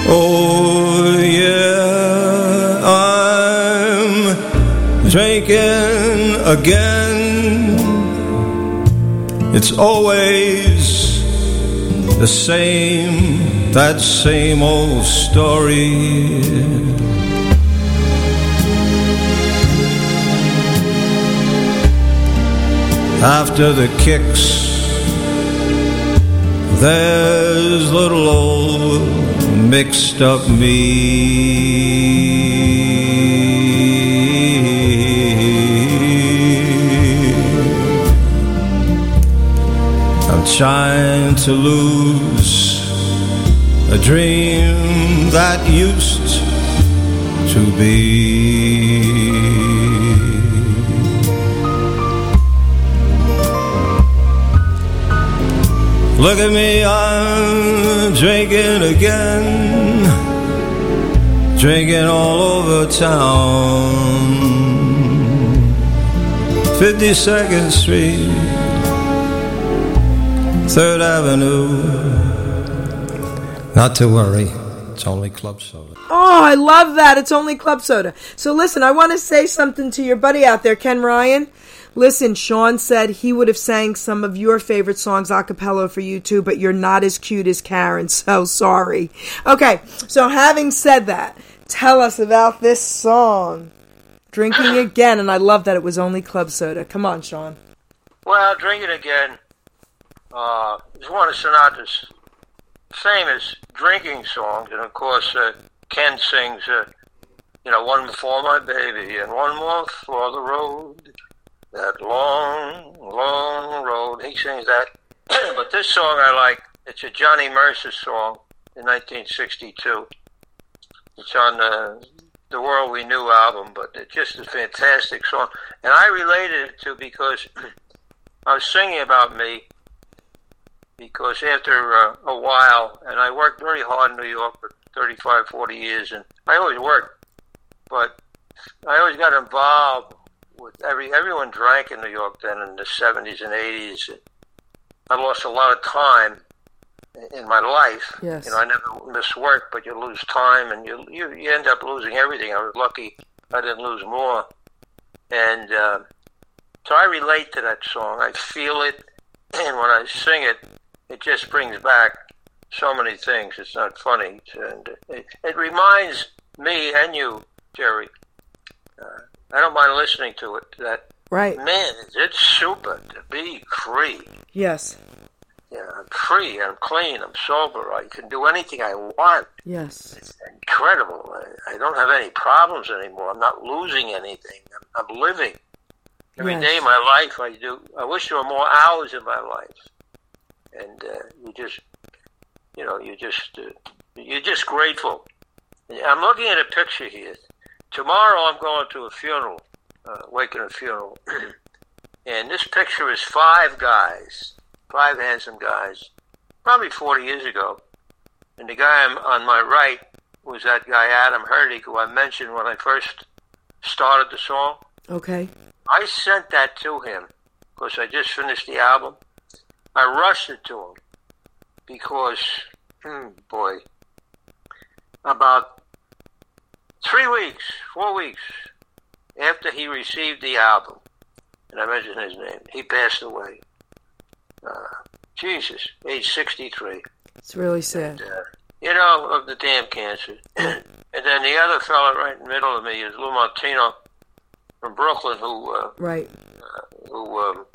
Oh, yeah, I'm drinking again. It's always the same, that same old story. After the kicks, there's little old mixed up me. Trying to lose a dream that used to be. Look at me, I'm drinking again, drinking all over town. 52nd Street. Third Avenue. Not to worry, it's only club soda. Oh, I love that. It's only club soda. So listen, I want to say something to your buddy out there, Ken Ryan. Listen, Sean said he would have sang some of your favorite songs a cappella for you too, but you're not as cute as Karen, so sorry. Okay, so having said that, tell us about this song. Drinking again, and I love that it was only club soda. Come on, Sean. Well, drinking again uh, one of Sinatra's famous drinking songs, and of course, uh, Ken sings, uh, you know, one for my baby and one more for the road, that long, long road. He sings that, but this song I like. It's a Johnny Mercer song in 1962. It's on the the World We Knew album, but it's just a fantastic song, and I related it to because I was singing about me because after uh, a while, and I worked very hard in New York for 35, 40 years, and I always worked, but I always got involved with every everyone drank in New York then in the 70s and 80s. I lost a lot of time in my life. Yes. You know, I never miss work, but you lose time, and you you, you end up losing everything. I was lucky I didn't lose more, and uh, so I relate to that song. I feel it, and when I sing it, it just brings back so many things. It's not funny, and it, it reminds me and you, Geri, uh, I don't mind listening to it. That Right. man, it's super to be free. Yes. Yeah, I'm free. I'm clean. I'm sober. I can do anything I want. Yes. It's incredible. I, I don't have any problems anymore. I'm not losing anything. I'm, I'm living. Every Yes. day of my life, I do. I wish there were more hours in my life. And uh, you just, you know, you just, uh, you're just grateful. I'm looking at a picture here. Tomorrow, I'm going to a funeral, uh, a funeral, and this picture is five guys, five handsome guys, probably 40 years ago. And the guy on- on my right was that guy Adam Herdig, who I mentioned when I first started the song. Okay. I sent that to him because I just finished the album. I rushed it to him because, hmm, boy, about three weeks, four weeks after he received the album, and I mentioned his name, he passed away. Uh, Jesus, age 63 It's really sad. uh, you know, of the damn cancer. and then the other fellow right in the middle of me is Lou Martino from Brooklyn, who uh, Right. who um,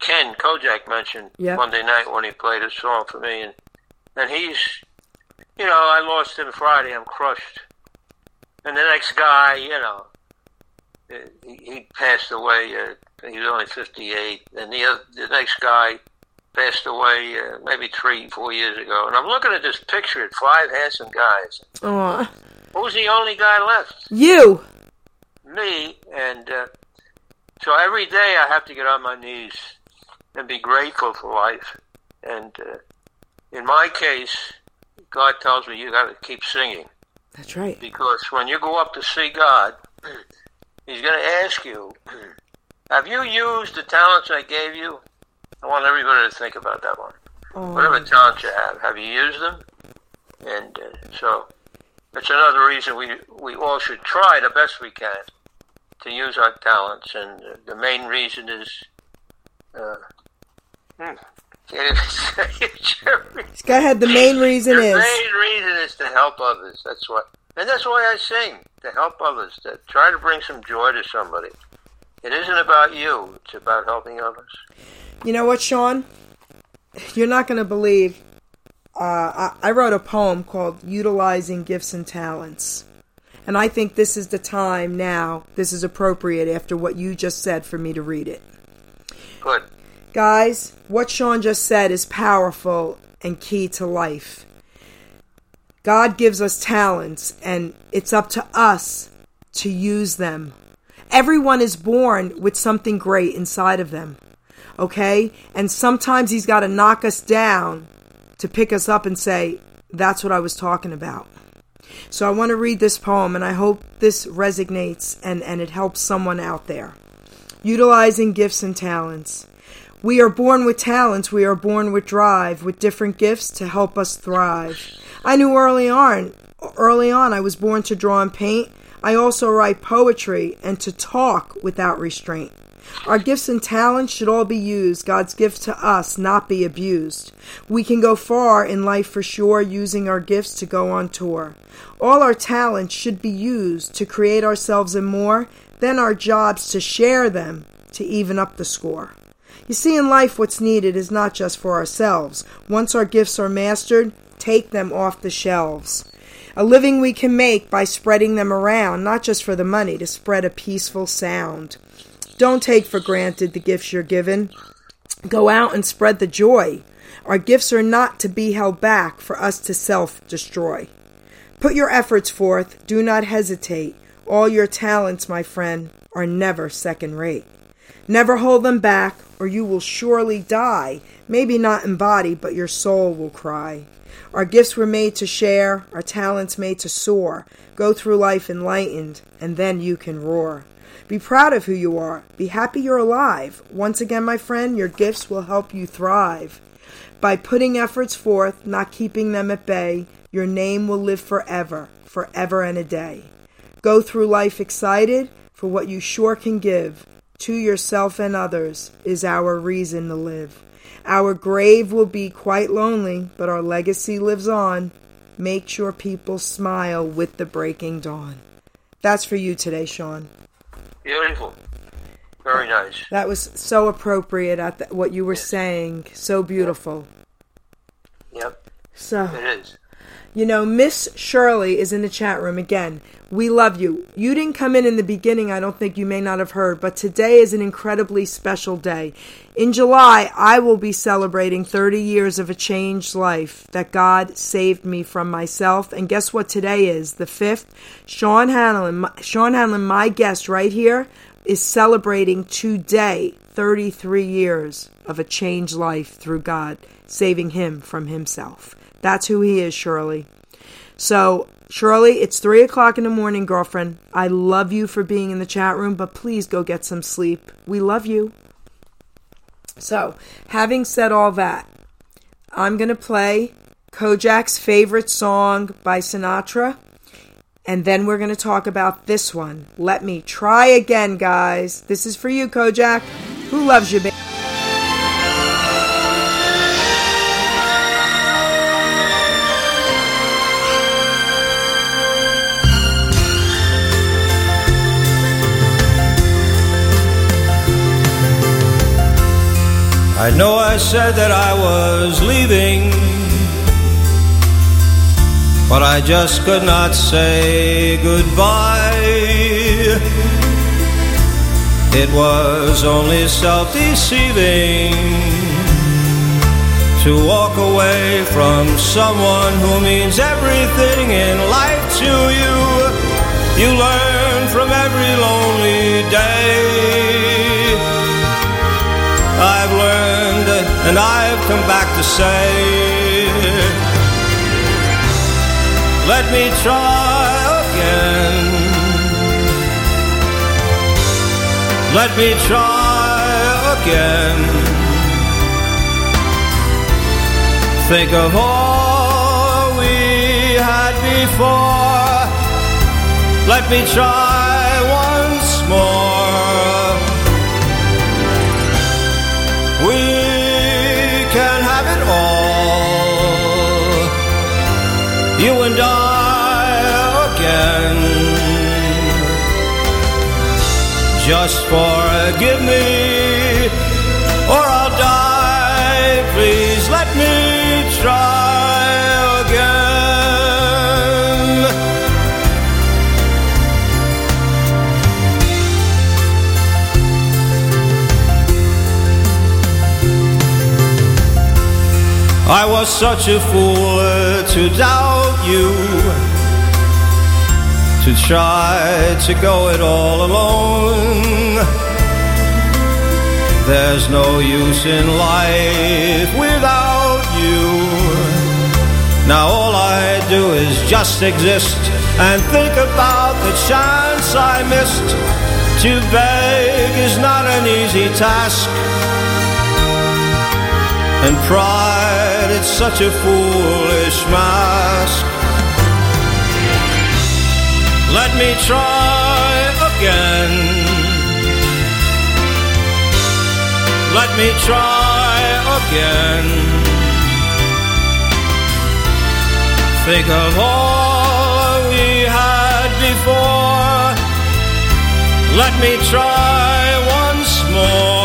Ken Kojak mentioned. Monday night when he played a song for me, and and he's, you know, I lost him Friday. I'm crushed. And the next guy, you know, he, he passed away. Uh, he was only 58, and the other, the next guy passed away uh, maybe three, four years ago. And I'm looking at this picture at five handsome guys. Aw. Who's the only guy left? You. me, and uh, so every day I have to get on my knees and be grateful for life. And uh, in my case, God tells me you got to keep singing That's right. because when you go up to see God, He's going to ask you, "Have you used the talents I gave you?" I want everybody to think about that one. Whatever Oh, talents you have, have you used them? And uh, so that's another reason we we all should try the best we can to use our talents. And uh, the main reason is, uh, hmm, can't even say it, Geri. go ahead. The main reason the is main reason is to help others. That's what, and that's why I sing to help others. To try to bring some joy to somebody. It isn't about you. It's about helping others. You know what, Sean? You're not going to believe. Uh, I, I wrote a poem called Utilizing Gifts and Talents. And I think this is the time now, this is appropriate after what you just said for me to read it. Good. Guys, what Sean just said is powerful and key to life. God gives us talents, and it's up to us to use them. Everyone is born with something great inside of them, okay? And sometimes He's got to knock us down to pick us up and say, That's what I was talking about. So I want to read this poem, and I hope this resonates and, and it helps someone out there. Utilizing gifts and talents. We are born with talents, we are born with drive, with different gifts to help us thrive. I knew early on, early on I was born to draw and paint. I also write poetry and to talk without restraint. Our gifts and talents should all be used, God's gift to us, not be abused. We can go far in life for sure using our gifts to go on tour. All our talents should be used to create ourselves and more, then our jobs to share them to even up the score. You see, in life, what's needed is not just for ourselves. Once our gifts are mastered, take them off the shelves. A living we can make by spreading them around, not just for the money, to spread a peaceful sound. Don't take for granted the gifts you're given. Go out and spread the joy. Our gifts are not to be held back for us to self destroy. Put your efforts forth. Do not hesitate. All your talents, my friend, are never second rate. Never hold them back, or you will surely die. Maybe not in body, but your soul will cry. Our gifts were made to share, our talents made to soar. Go through life enlightened, and then you can roar. Be proud of who you are. Be happy you're alive. Once again, my friend, your gifts will help you thrive. By putting efforts forth, not keeping them at bay, your name will live forever, forever and a day. Go through life excited for what you sure can give to yourself and others is our reason to live. Our grave will be quite lonely, but our legacy lives on. Make sure people smile with the breaking dawn. That's for you today, Sean. Beautiful. Very nice. That was so appropriate at the, what you were saying. So beautiful. Yep, So. it is. You know, Miss Shirley is in the chat room again. We love you. You didn't come in in the beginning, I don't think you may not have heard, but today is an incredibly special day. In July, I will be celebrating 30 years of a changed life that God saved me from myself. And guess what today is? The 5th. Sean Hanlon, Sean Hanlon, my guest right here, is celebrating today 33 years of a changed life through God, saving him from himself. That's who he is, Shirley. So, Shirley, it's three o'clock in the morning, girlfriend. I love you for being in the chat room, but please go get some sleep. We love you. So, having said all that, I'm going to play Kojak's favorite song by Sinatra, and then we're going to talk about this one. Let me try again, guys. This is for you, Kojak. Who loves you, baby? I know I said that I was leaving, but I just could not say goodbye. It was only self deceiving to walk away from someone who means everything in life to you. You learn from every and I've come back to say, let me try again. Let me try again. Think of all we had before. Let me try once more. You and I again. Just forgive me, or I'll die. Please let me try again. I was such a fool to doubt you, to try to go it all alone. There's no use in life without you. Now all I do is just exist and think about the chance I missed. To beg is not an easy task. And pride, it's such a foolish mask. Let me try again. Let me try again. Think of all we had before. Let me try once more.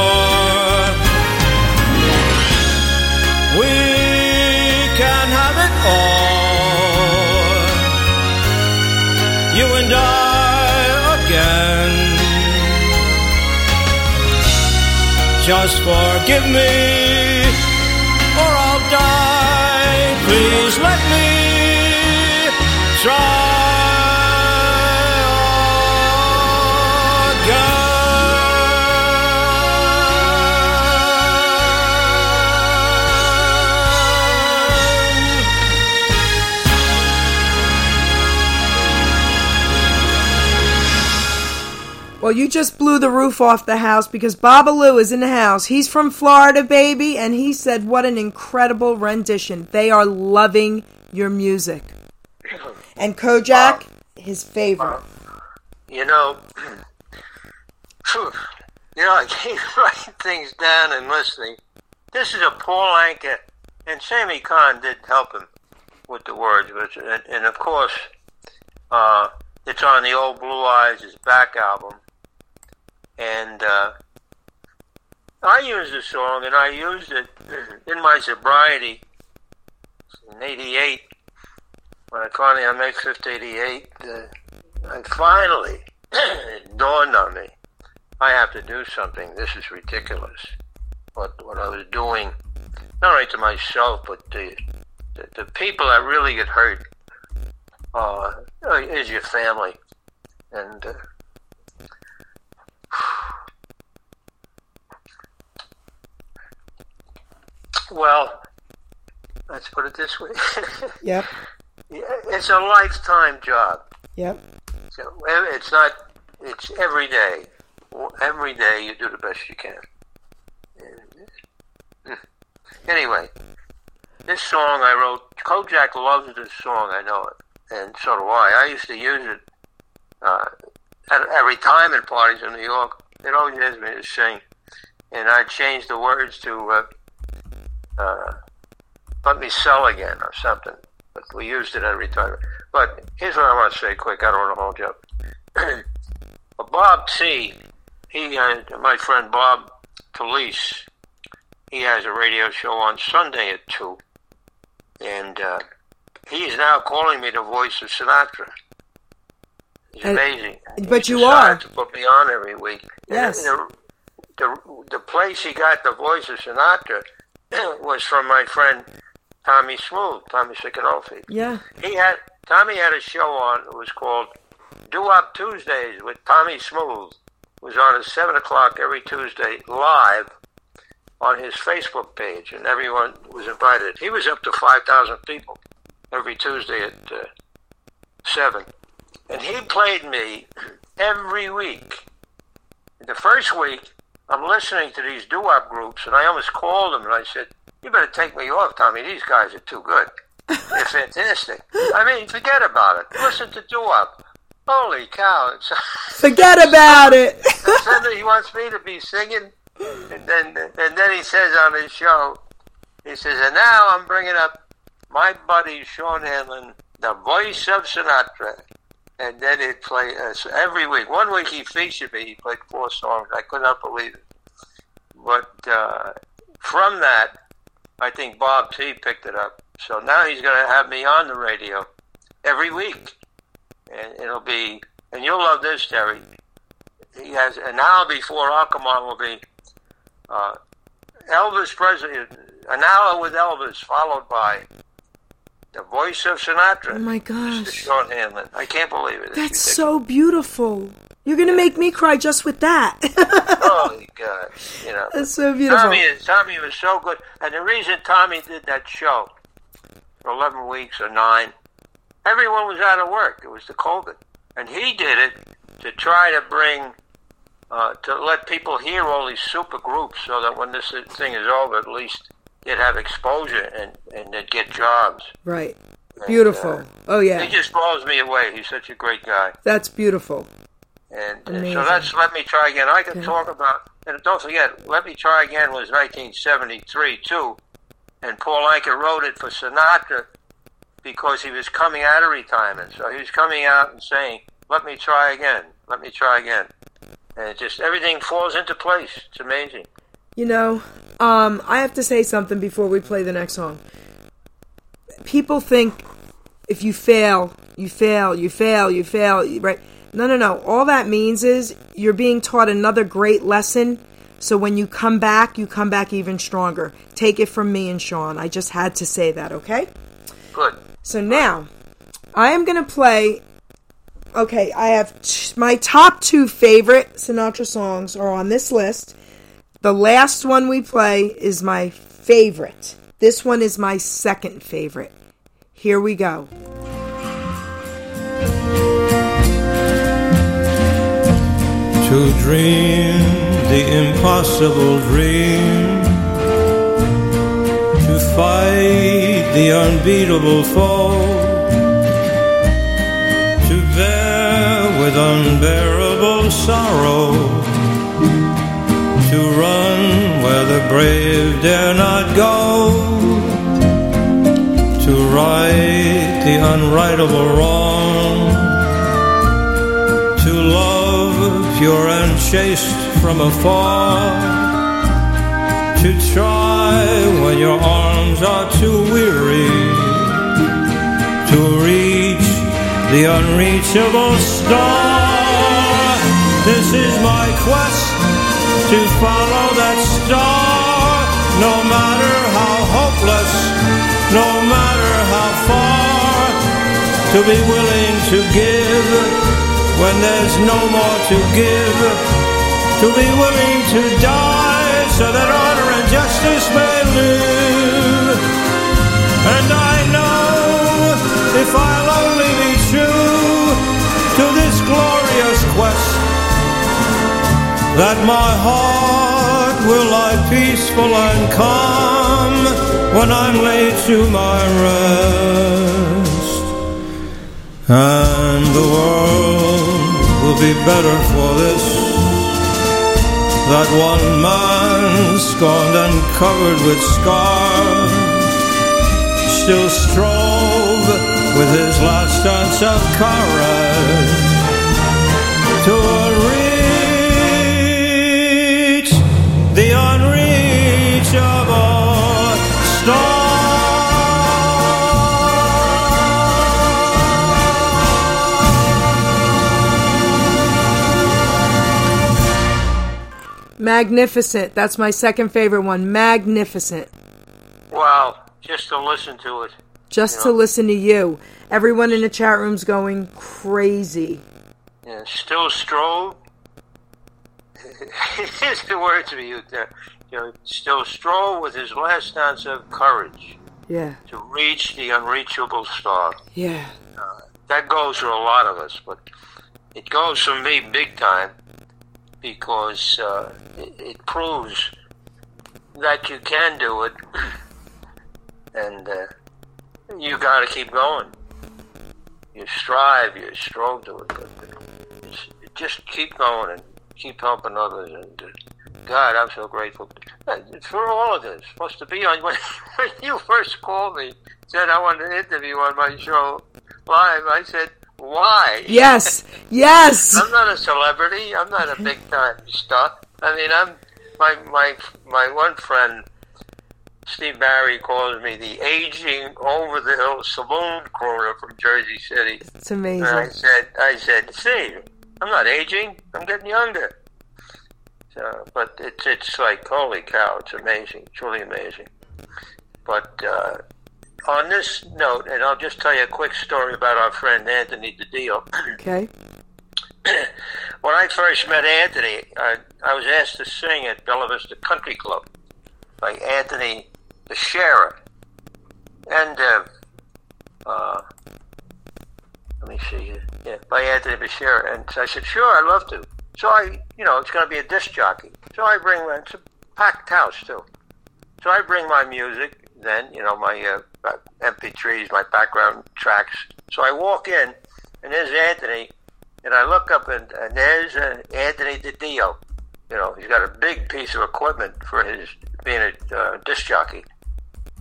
Just forgive me, Well, you just blew the roof off the house because Babalu is in the house. He's from Florida, baby, and he said, What an incredible rendition. They are loving your music. And Kojak, his favorite. You know, you know, I keep writing things down and listening. This is a Paul Anka, and Sammy Cahn did help him with the words, but and, and of course, uh, it's on the Old Blue Eyes' back album. And uh, I used the song, and I used it in my sobriety in '88 when I finally on May 5th, '88. Uh, I finally it dawned on me I have to do something. This is ridiculous. What what I was doing, not only to myself, but the the, the people that really get hurt uh, is your family, and. Uh, well, let's put it this way. Yep. Yeah, it's a lifetime job. Yep. So it's not. It's every day. Every day you do the best you can. Anyway, this song I wrote. Kojak loves this song. I know it, and so do I. I used to use it uh, at, at retirement parties in New York. It always has me to sing, and I changed the words to uh, uh, "Let Me Sell Again" or something. But we used it at retirement. But here's what I want to say quick. I don't want to hold you up. Bob T. He, uh, my friend Bob Talise, he has a radio show on Sunday at two, and uh, he is now calling me the voice of Sinatra. It's And- amazing. but you are. to put me on every week. Yes. The, the, the place he got the voice of Sinatra was from my friend Tommy Smooth, Tommy Sicanolfi. Yeah. He had Tommy had a show on. It was called Doo-Wop Tuesdays with Tommy Smooth. It was on at seven o'clock every Tuesday live on his Facebook page, and everyone was invited. He was up to five thousand people every Tuesday at uh, seven, and he played me every week. The first week, I'm listening to these doo-wop groups, and I almost called him and I said, "You better take me off, Tommy. These guys are too good. They're fantastic. I mean, forget about it. Listen to doo-wop. Holy cow! It's, Forget about it. suddenly he wants me to be singing, and then and then he says on his show, he says, and now I'm bringing up my buddy Sean Hanlon, the voice of Sinatra. And then he'd play uh, every week. One week he featured me. He played four songs. I could not believe it. But uh, from that, I think Bob T picked it up. So now he's going to have me on the radio every week, and it'll be. And you'll love this, Terry. He has an hour before I'll will be uh, Elvis Presley. An hour with Elvis, followed by the voice of Sinatra. Oh my gosh. Sean Hanlon. I can't believe it. It's That's ridiculous. so beautiful. You're gonna make me cry just with that. Holy God! You know. That's so beautiful. Tommy, Tommy was so good, and the reason Tommy did that show for eleven weeks or nine, everyone was out of work. It was the COVID, and he did it to try to bring, uh, to let people hear all these super groups, so that when this thing is over, at least they'd have exposure and and they'd get jobs. Right. Beautiful. Oh yeah. He just blows me away. He's such a great guy. That's beautiful. And uh, Amazing. so that's Let Me Try Again. I can Yeah. talk about, and don't forget, Let Me Try Again was 1973 too. And Paul Anka wrote it for Sinatra because he was coming out of retirement. So he was coming out and saying, Let me try again. Let me try again. And it just, everything falls into place. It's amazing. You know, um, I have to say something before we play the next song. People think if you fail, you fail, you fail, you fail, right? No, no, no. All that means is you're being taught another great lesson. So when you come back, you come back even stronger. Take it from me and Sean. I just had to say that, okay? Good. So now, I am going to play. Okay, I have t- my top two favorite Sinatra songs are on this list. The last one we play is my favorite. This one is my second favorite. Here we go. to dream the impossible dream, to fight the unbeatable foe, to bear with unbearable sorrow, to run where the brave dare not go, to right the unrightable wrong. To love pure and chaste from afar. To try when your arms are too weary. To reach the unreachable star. This is my quest to follow that star, no matter how hopeless, no matter how far, to be willing to give when there's no more to give, to be willing to die so that honor and justice may that my heart will lie peaceful and calm when I'm laid to my rest. And the world will be better for this. That one man, scorned and covered with scars, still strove with his last ounce of courage Magnificent. That's my second favorite one. Magnificent. Wow, just to listen to it. Just Yeah. to listen to you. Everyone in the chat room's going crazy. Yeah, still strove. Here's the words for you there. You know, still strove with his last ounce of courage Yeah. to reach the unreachable star. Yeah. Uh, that goes for a lot of us, but it goes for me big time because uh, it, proves that you can do it, and uh, you got to keep going. You strive, you strove to it, but just keep going and keep helping others. And uh, God, I'm so grateful uh, for all of this. Supposed to be on when, when you first called me, said I wanted to interview on my show live. I said, why? Yes. Yes. I'm not a celebrity. I'm not a big time star. I mean, I'm my my my one friend, Steve Barry, calls me the aging over the hill saloon crooner from Jersey City. It's And I amazing. said, I said, Steve, I'm not aging. I'm getting younger. So, but it's it's like holy cow! It's amazing, truly amazing. But uh, on this note, and I'll just tell you a quick story about our friend Anthony DiDio. Okay. when I first met Anthony, I, I was asked to sing at Bella Vista Country Club by Anthony the Sheriff. And, uh, uh, let me see here. Yeah, by Anthony Bashir. And so I said, sure, I'd love to. So I, you know, it's going to be a disc jockey. So I bring my, it's a packed house too. So I bring my music, then, you know, my uh, MP3s, my background tracks. So I walk in, and there's Anthony, and I look up, and, and there's uh, Anthony DiDio. You know, he's got a big piece of equipment for his being a uh, disc jockey.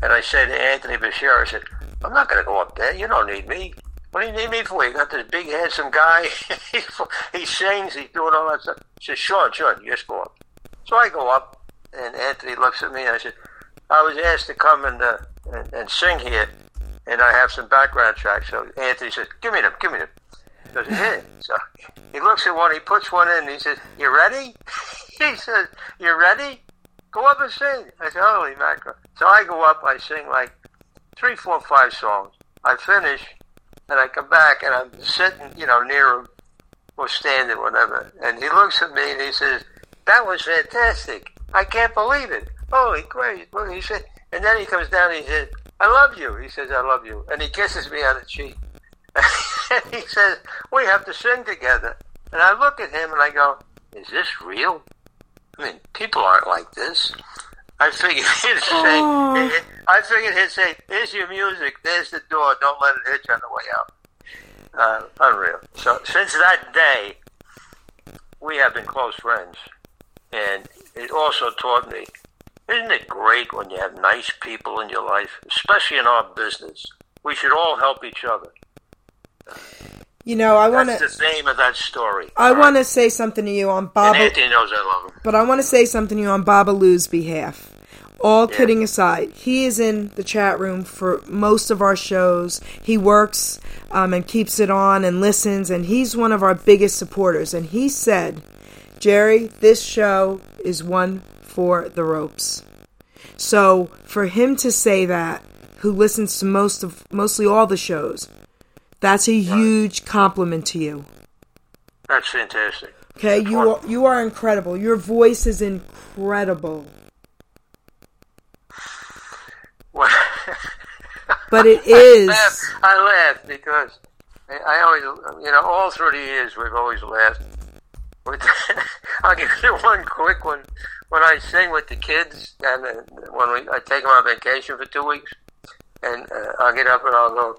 And I said to Anthony Bashir, I said, I'm not going to go up there. You don't need me. What do you need me for? You got this big, handsome guy. he sings. He's doing all that stuff. He says, Sean, Sean, you just go up. So I go up, and Anthony looks at me, and I said, I was asked to come and, uh, and, and sing here, and I have some background tracks. So Anthony says, give me them, give me them. He goes, yeah. So he looks at one, he puts one in, he says, you ready? he says, you ready? Go up and sing. I said, holy mackerel. So I go up, I sing like three, four, five songs. I finish, and I come back, and I'm sitting, you know, near him, or standing, whatever. And he looks at me, and he says, that was fantastic. I can't believe it. Holy Christ. Well, he said, and then he comes down, and he says, I love you. He says, I love you. And he kisses me on the cheek. and he says, we have to sing together. And I look at him, and I go, is this real? I mean, people aren't like this. I figured he'd say, Aw. I figured he'd say, here's your music, there's the door, don't let it hit you on the way out. Uh, unreal. So since that day, we have been close friends. And it also taught me, isn't it great when you have nice people in your life, especially in our business? We should all help each other. You know, I want That's to. the name of that story. I All right? want to say something to you on And Baba, Anthony knows I love him. but I want to say something to you on Babalu's behalf. All kidding aside, he is in the chat room for most of our shows. He works um, and keeps it on and listens, and he's one of our biggest supporters. And he said, Geri, this show is one for the ropes. So for him to say that, who listens to most of mostly all the shows, that's a huge compliment to you. That's fantastic. Okay, you are, you are incredible. Your voice is incredible. Well, But it I is. laugh, I laugh because I, I always, you know, all through the years we've always laughed. With, I'll give you one quick one. When I sing with the kids, and uh, when we, I take them on vacation for two weeks, and uh, I'll get up and I'll go,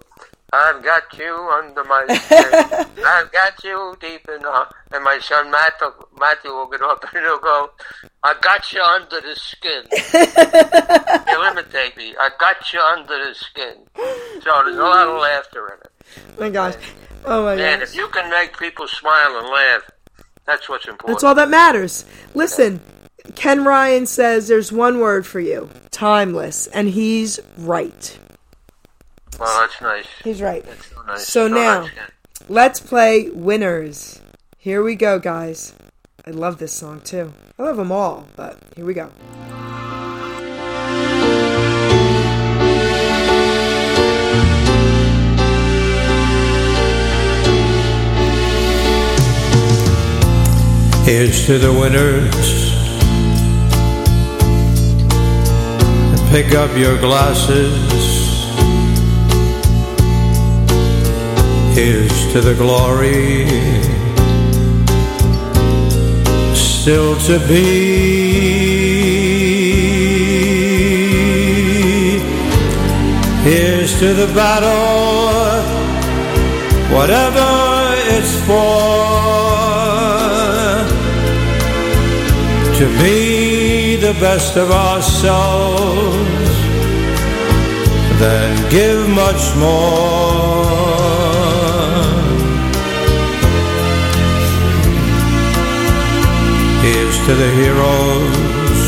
I've got you under my skin. I've got you deep in the... And my son Matthew, Matthew will get up and he'll go, I got you under the skin. he'll imitate me. I got you under the skin. So there's a lot of laughter in it. Oh my gosh. Oh my And gosh. if you can make people smile and laugh, that's what's important. That's all that matters. Listen, Ken Ryan says there's one word for you timeless. And he's right. Well, that's nice. He's right. That's so nice. So now- nice, yeah. Let's play winners. Here we go, guys. I love this song too. I love them all, but here we go. Here's to the winners. Pick up your glasses. Here's to the glory still to be. Here's to the battle, whatever it's for to be the best of ourselves, then give much more. Here's to the heroes,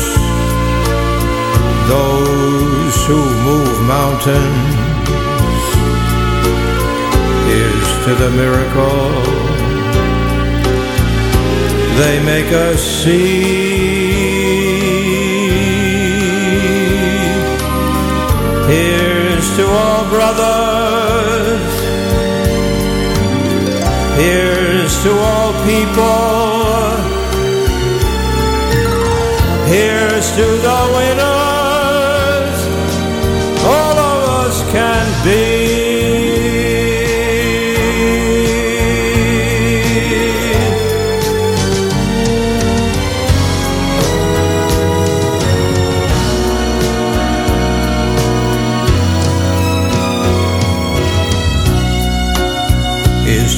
those who move mountains. Here's to the miracle they make us see. Here's to all brothers. Here's to all people. Here's to the winners.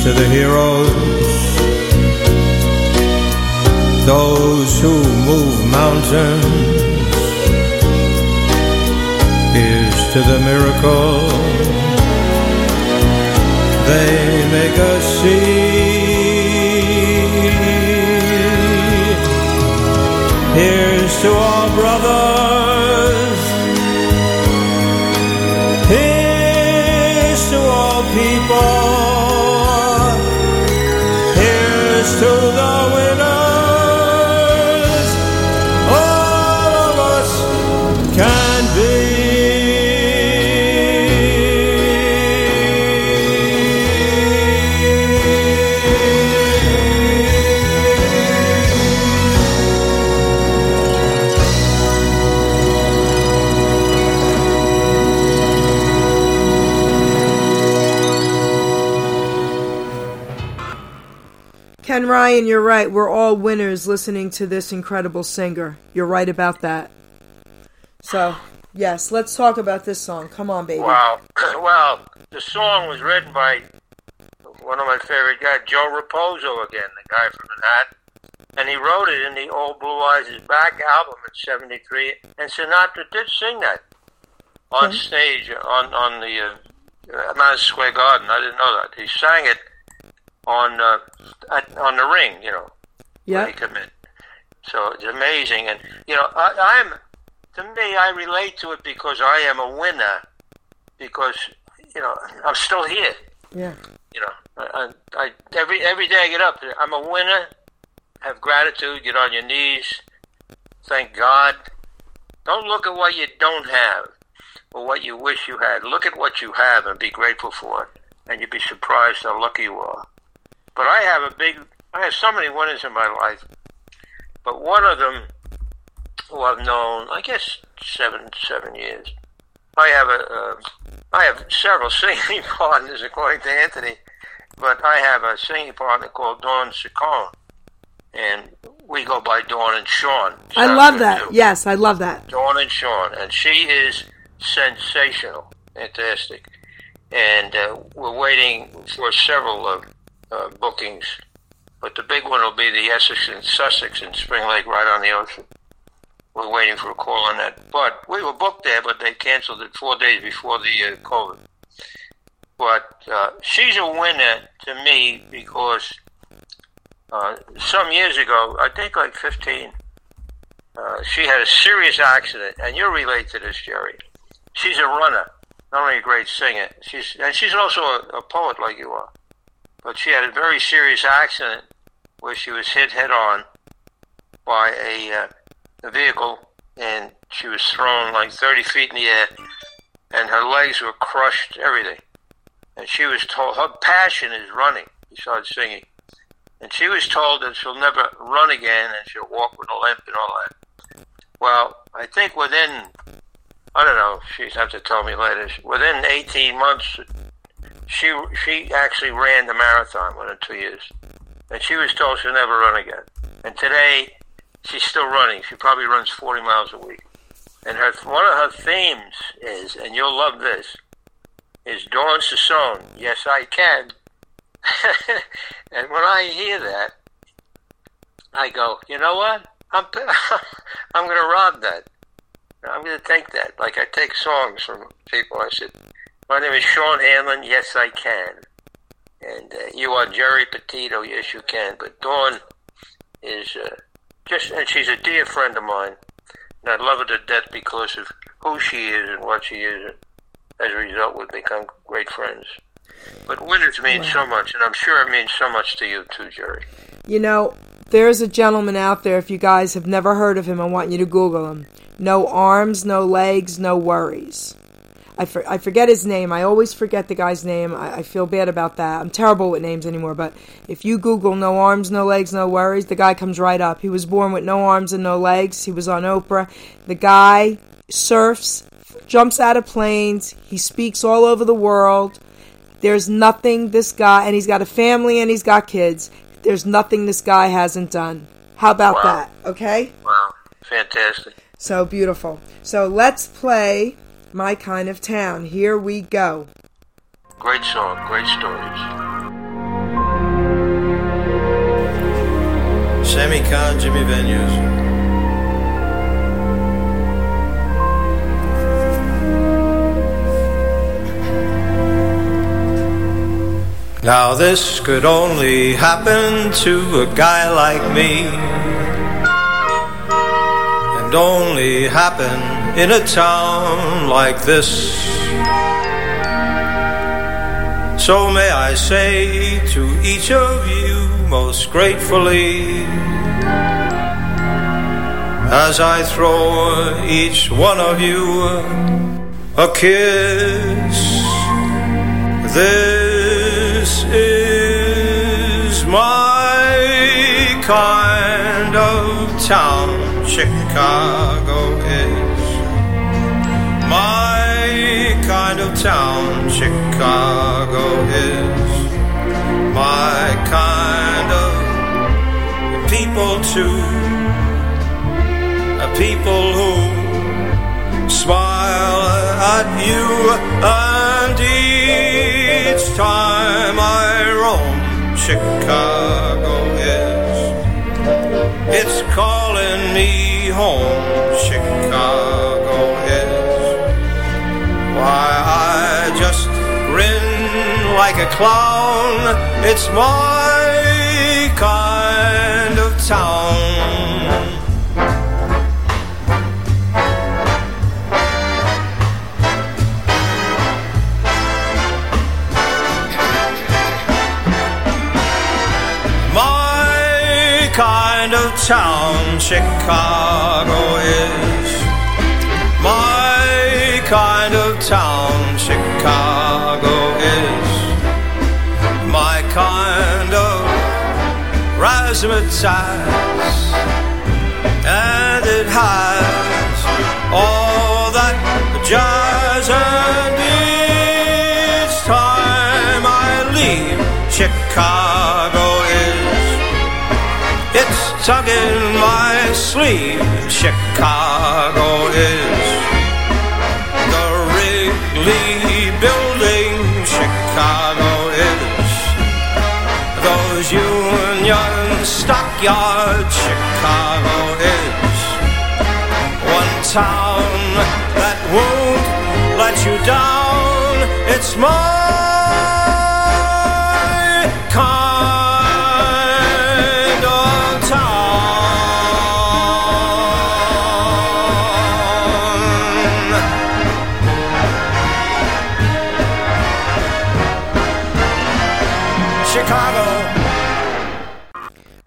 To the heroes, those who move mountains. Here's to the miracle they make us see. Here's to our brothers. To the winners. Ken Ryan, you're right. We're all winners listening to this incredible singer. You're right about that. So, yes, let's talk about this song. Come on, baby. Wow. well, the song was written by one of my favorite guys, Joe Raposo again, the guy from Manhattan. And he wrote it in the Ol' Blue Eyes Is Back album in 73. And Sinatra did sing that on Okay. stage on, on the uh, Madison Square Garden. I didn't know that. He sang it on uh, on the ring. You know, Yeah. in. So it's amazing, and you know, I, I'm to me, I relate to it because I am a winner. Because you know, I'm still here. Yeah. You know, I, I, I every every day I get up, I'm a winner. Have gratitude. Get on your knees. Thank God. Don't look at what you don't have or what you wish you had. Look at what you have and be grateful for it, and you'd be surprised how lucky you are. But I have a big, I have so many winners in my life, but one of them who I've known, I guess seven seven years. I have a, uh, I have several singing partners according to Anthony, but I have a singing partner called Dawn Sicone, and we go by Dawn and Sean. I love that. too. Yes, I love that. Dawn and Sean, and she is sensational, fantastic. And uh, we're waiting for several uh, uh, bookings, but the big one will be the Essex and Sussex in Spring Lake, right on the ocean. We're waiting for a call on that, but we were booked there, but they canceled it four days before the uh, COVID. But uh, she's a winner to me because uh, some years ago, I think like 15, uh, she had a serious accident, and you relate to this, Geri. She's a runner, not only a great singer. She's and she's also a, a poet like you are. But she had a very serious accident where she was hit head on by a, uh, a vehicle, and she was thrown like 30 feet in the air, and her legs were crushed, everything. And she was told her passion is running. Besides singing, and she was told that she'll never run again, and she'll walk with a limp and all that. Well, I think within, I don't know, she'd have to tell me later, within 18 months, she she actually ran the marathon within two years. And she was told she'll never run again. And today, she's still running. She probably runs 40 miles a week. And her one of her themes is, and you'll love this, is Dawn Sassone, Yes, I Can. and when I hear that, I go, you know what? I'm I'm going to rob that. I'm going to take that. Like I take songs from people. I said, my name is Sean Hanlon. Yes, I can. And uh, you are Geri Petito. Yes, you can. But Dawn is uh, just, and she's a dear friend of mine. And I love her to death because of who she is and what she is. As a result, we've become great friends. But winners mean so much, and I'm sure it means so much to you too, Geri. You know, there's a gentleman out there, if you guys have never heard of him, I want you to Google him. No arms, no legs, no worries. I, for, I forget his name. I always forget the guy's name. I, I feel bad about that. I'm terrible with names anymore, but if you Google no arms, no legs, no worries, the guy comes right up. He was born with no arms and no legs. He was on Oprah. The guy surfs, jumps out of planes. He speaks all over the world. There's nothing this guy, and he's got a family and he's got kids. There's nothing this guy hasn't done. How about Wow. that? Okay? Wow, fantastic. So beautiful. So let's play My Kind of Town. Here we go. Great song, great stories. Sammy Cahn Jimmy Van Heusen. Now this could only happen to a guy like me And only happen in a town like this. So may I say to each of you most gratefully As I throw each one of you a kiss This is my kind of town Chicago kind of town Chicago is. My kind of people too. People who smile at you and each time I roam Chicago is. It's calling me home why I just grin like a clown. It's my kind of town. My kind of town, Chicago is. My kind of razzmatazz. And it has all that jazz and each time I leave Chicago is it's tugged in my sleeve. Chicago is the Wrigley Building. Chicago is those Union stockyards. Chicago is one town that won't let you down. It's my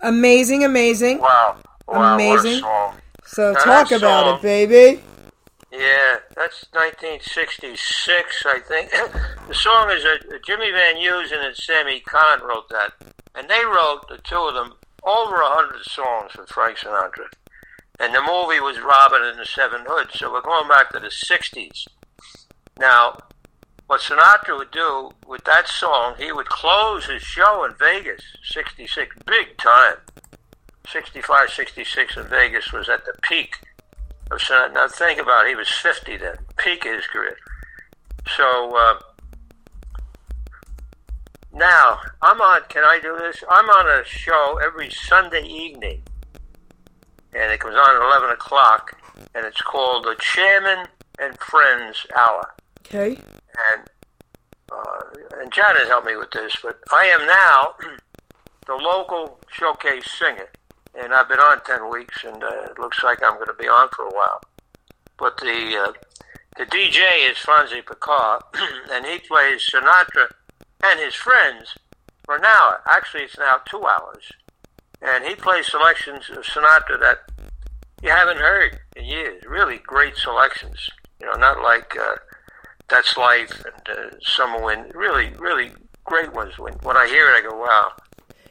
Amazing, amazing. Wow. Wow, Amazing. So Now talk about song- it, baby. Yeah, that's 1966, I think. the song is a, Jimmy Van Heusen and Sammy Cahn wrote that, and they wrote the two of them over a hundred songs for Frank Sinatra. And the movie was Robin and the Seven Hoods, so we're going back to the 60s. Now, what Sinatra would do with that song, he would close his show in Vegas, 66, big time. 65, 66 in Vegas was at the peak of Sinatra. Now think about it, he was 50 then, peak of his career. So uh, now I'm on. Can I do this? I'm on a show every Sunday evening, and it comes on at 11 o'clock, and it's called the Chairman and Friends Hour Okay. And uh, and Janet helped me with this, but I am now the local showcase singer, and I've been on ten weeks, and uh, it looks like I'm going to be on for a while. But the uh, the DJ is Fonzie Picard, and he plays Sinatra and his friends for an hour. Actually, it's now two hours, and he plays selections of Sinatra that you haven't heard in years. Really great selections. You know, not like. Uh, that's Life and uh, Summer Wind. Really, really great ones. When when I hear it, I go, wow.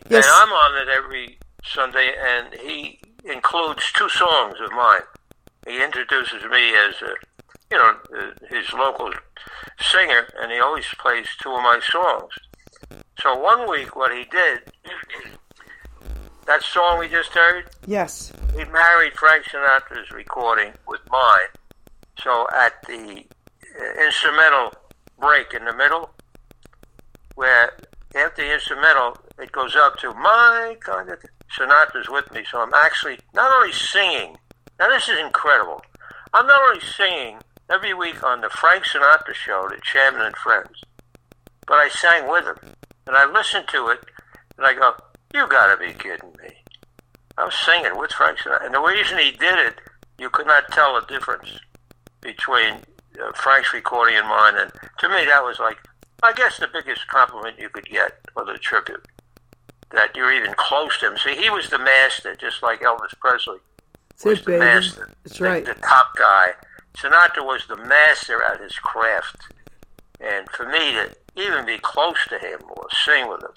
Yes. And I'm on it every Sunday, and he includes two songs of mine. He introduces me as, a, you know, uh, his local singer, and he always plays two of my songs. So one week, what he did, that song we just heard, Yes. he married Frank Sinatra's recording with mine. So at the instrumental break in the middle, where after the instrumental, it goes up to my kind of Sinatra's with me. So I'm actually not only singing. Now this is incredible. I'm not only singing every week on the Frank Sinatra show, the Chairman and Friends, but I sang with him, and I listened to it, and I go, "You got to be kidding me." I'm singing with Frank Sinatra, and the reason he did it, you could not tell the difference between uh, Frank's recording and mine. And to me, that was like, I guess, the biggest compliment you could get or the tribute that you're even close to him. See, he was the master, just like Elvis Presley was the baby. master, That's the, right. the top guy. Sinatra was the master at his craft, and for me to even be close to him or sing with him,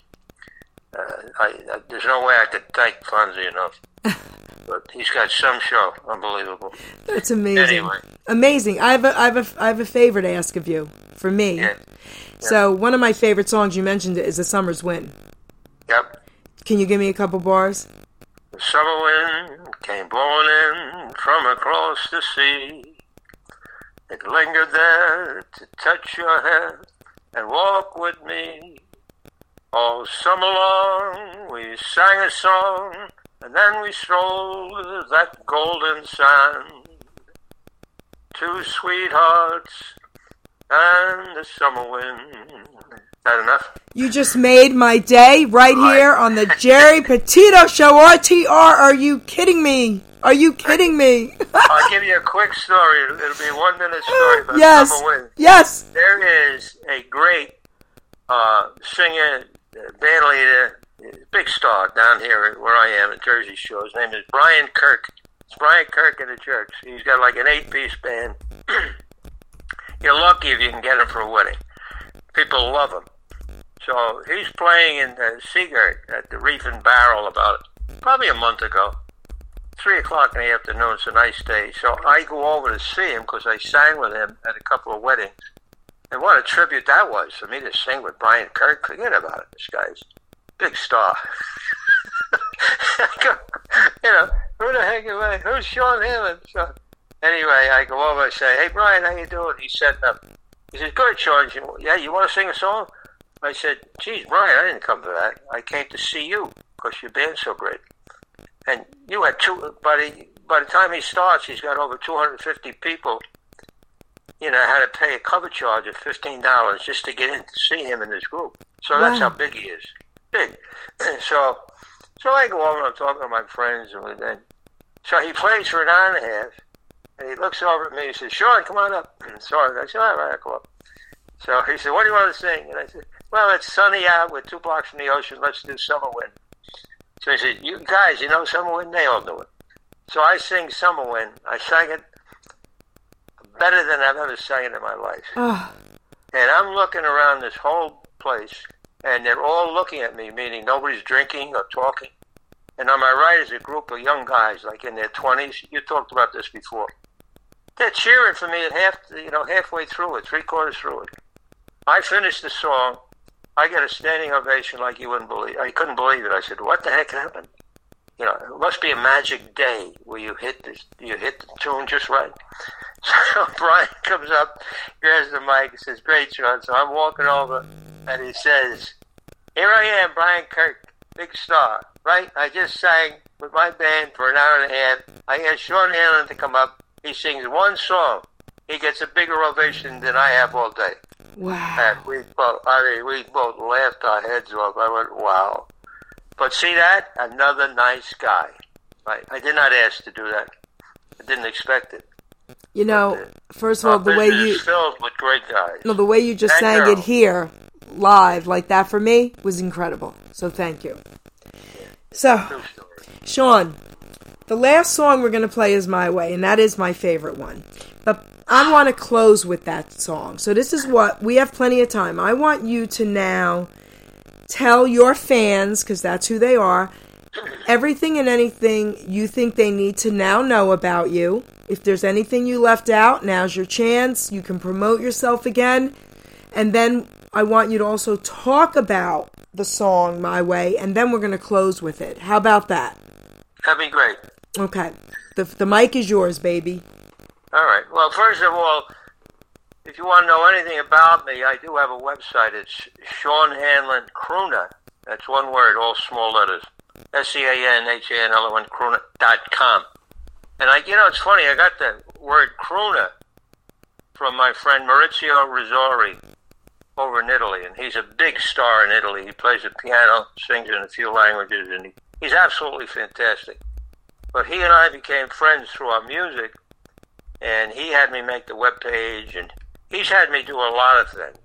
uh, I, I, there's no way I could thank Fonzie enough. But he's got some show, unbelievable. That's amazing. Anyway. Amazing. I have a, I have a, I have a favor to ask of you. For me. Yeah. So one of my favorite songs you mentioned is "The Summer's Wind." Yep. Can you give me a couple bars? The summer wind came blowing in from across the sea. It lingered there to touch your hair and walk with me. All summer long we sang a song and then we strolled that golden sand. Two sweethearts and the summer wind. That enough? You just made my day right here on the Geri Petito Show. RTR, are you kidding me? Are you kidding me? I'll give you a quick story. It'll, be a one minute story about yes. summer wind. Yes. There is a great uh, singer, band leader, big star down here where I am at Jersey Shore. His name is Brian Kirk. It's Brian Kirk and the Jerks. He's got like an eight piece band. You're lucky if you can get him for a wedding. People love him. So he's playing in uh, Sea Girt at the Reef and Barrel about probably a month ago. Three o'clock in the afternoon. It's a nice day. So I go over to see him because I sang with him at a couple of weddings. And what a tribute that was for me to sing with Brian Kirk. Forget about it. This guy's big star. Go, you know, who the heck am I? Who's Sean Hammond? So anyway, I go over and say, "Hey, Brian, how you doing?" He said, up. He says, "Good, Sean. Yeah, you want to sing a song?" I said, "Geez, Brian, I didn't come for that. I came to see you because your band's so great." And you had two. By the by the time he starts, he's got over 250 people. You know, had to pay a cover charge of fifteen dollars just to get in to see him and his group. So that's how big he is. Big. so, so I go over and I'm talking to my friends, and then so he plays for an hour and a half, and he looks over at me. He says, "Sean, come on up." So I said, "All right, I'll come up." So he said, "What do you want to sing?" And I said, "Well, it's sunny out. We're two blocks from the ocean. Let's do Summer Wind." So he said, "You guys, you know Summer Wind? They all know it." So I sing Summer Wind. I sang it better than I've ever sang it in my life. And I'm looking around this whole place, and they're all looking at me, meaning nobody's drinking or talking. And on my right is a group of young guys, like in their 20s. You talked about this before. They're cheering for me at half, you know, halfway through it, three quarters through it. I finished the song. I got a standing ovation like you wouldn't believe. I couldn't believe it. I said, "What the heck happened?" You know, it must be a magic day where you hit this, you hit the tune just right. So Brian comes up, grabs the mic, and says, "Great, Sean." So I'm walking over, and he says, "Here I am, Brian Kirk, big star, right? I just sang with my band for an hour and a half. I asked Sean Hanlon to come up. He sings one song. He gets a bigger ovation than I have all day." wow. And we both, I mean, we both laughed our heads off. I went, "Wow!" But see that another nice guy. Right? I did not ask to do that. I didn't expect it. You know, first of all, the way you filled with great guys. no, the way you just And sang it here live like that for me was incredible. So thank you. So, Sean, the last song we're going to play is My Way, and that is my favorite one. But I want to close with that song. So, this is what we have plenty of time. I want you to now tell your fans, because that's who they are, everything and anything you think they need to now know about you. If there's anything you left out, now's your chance. You can promote yourself again. And then I want you to also talk about the song My Way, and then we're going to close with it. How about that? That'd be great. Okay. The, the mic is yours, baby. All right. Well, first of all, if you want to know anything about me, I do have a website. It's Sean Hanlon Crooner. That's one word, all small letters. S C A N H A N L O N Crooner dot com. And I, you know, it's funny. I got the word crooner from my friend Maurizio Rizzori over in Italy, and he's a big star in Italy. He plays the piano, sings in a few languages, and he, he's absolutely fantastic. But he and I became friends through our music, and he had me make the web page, and he's had me do a lot of things.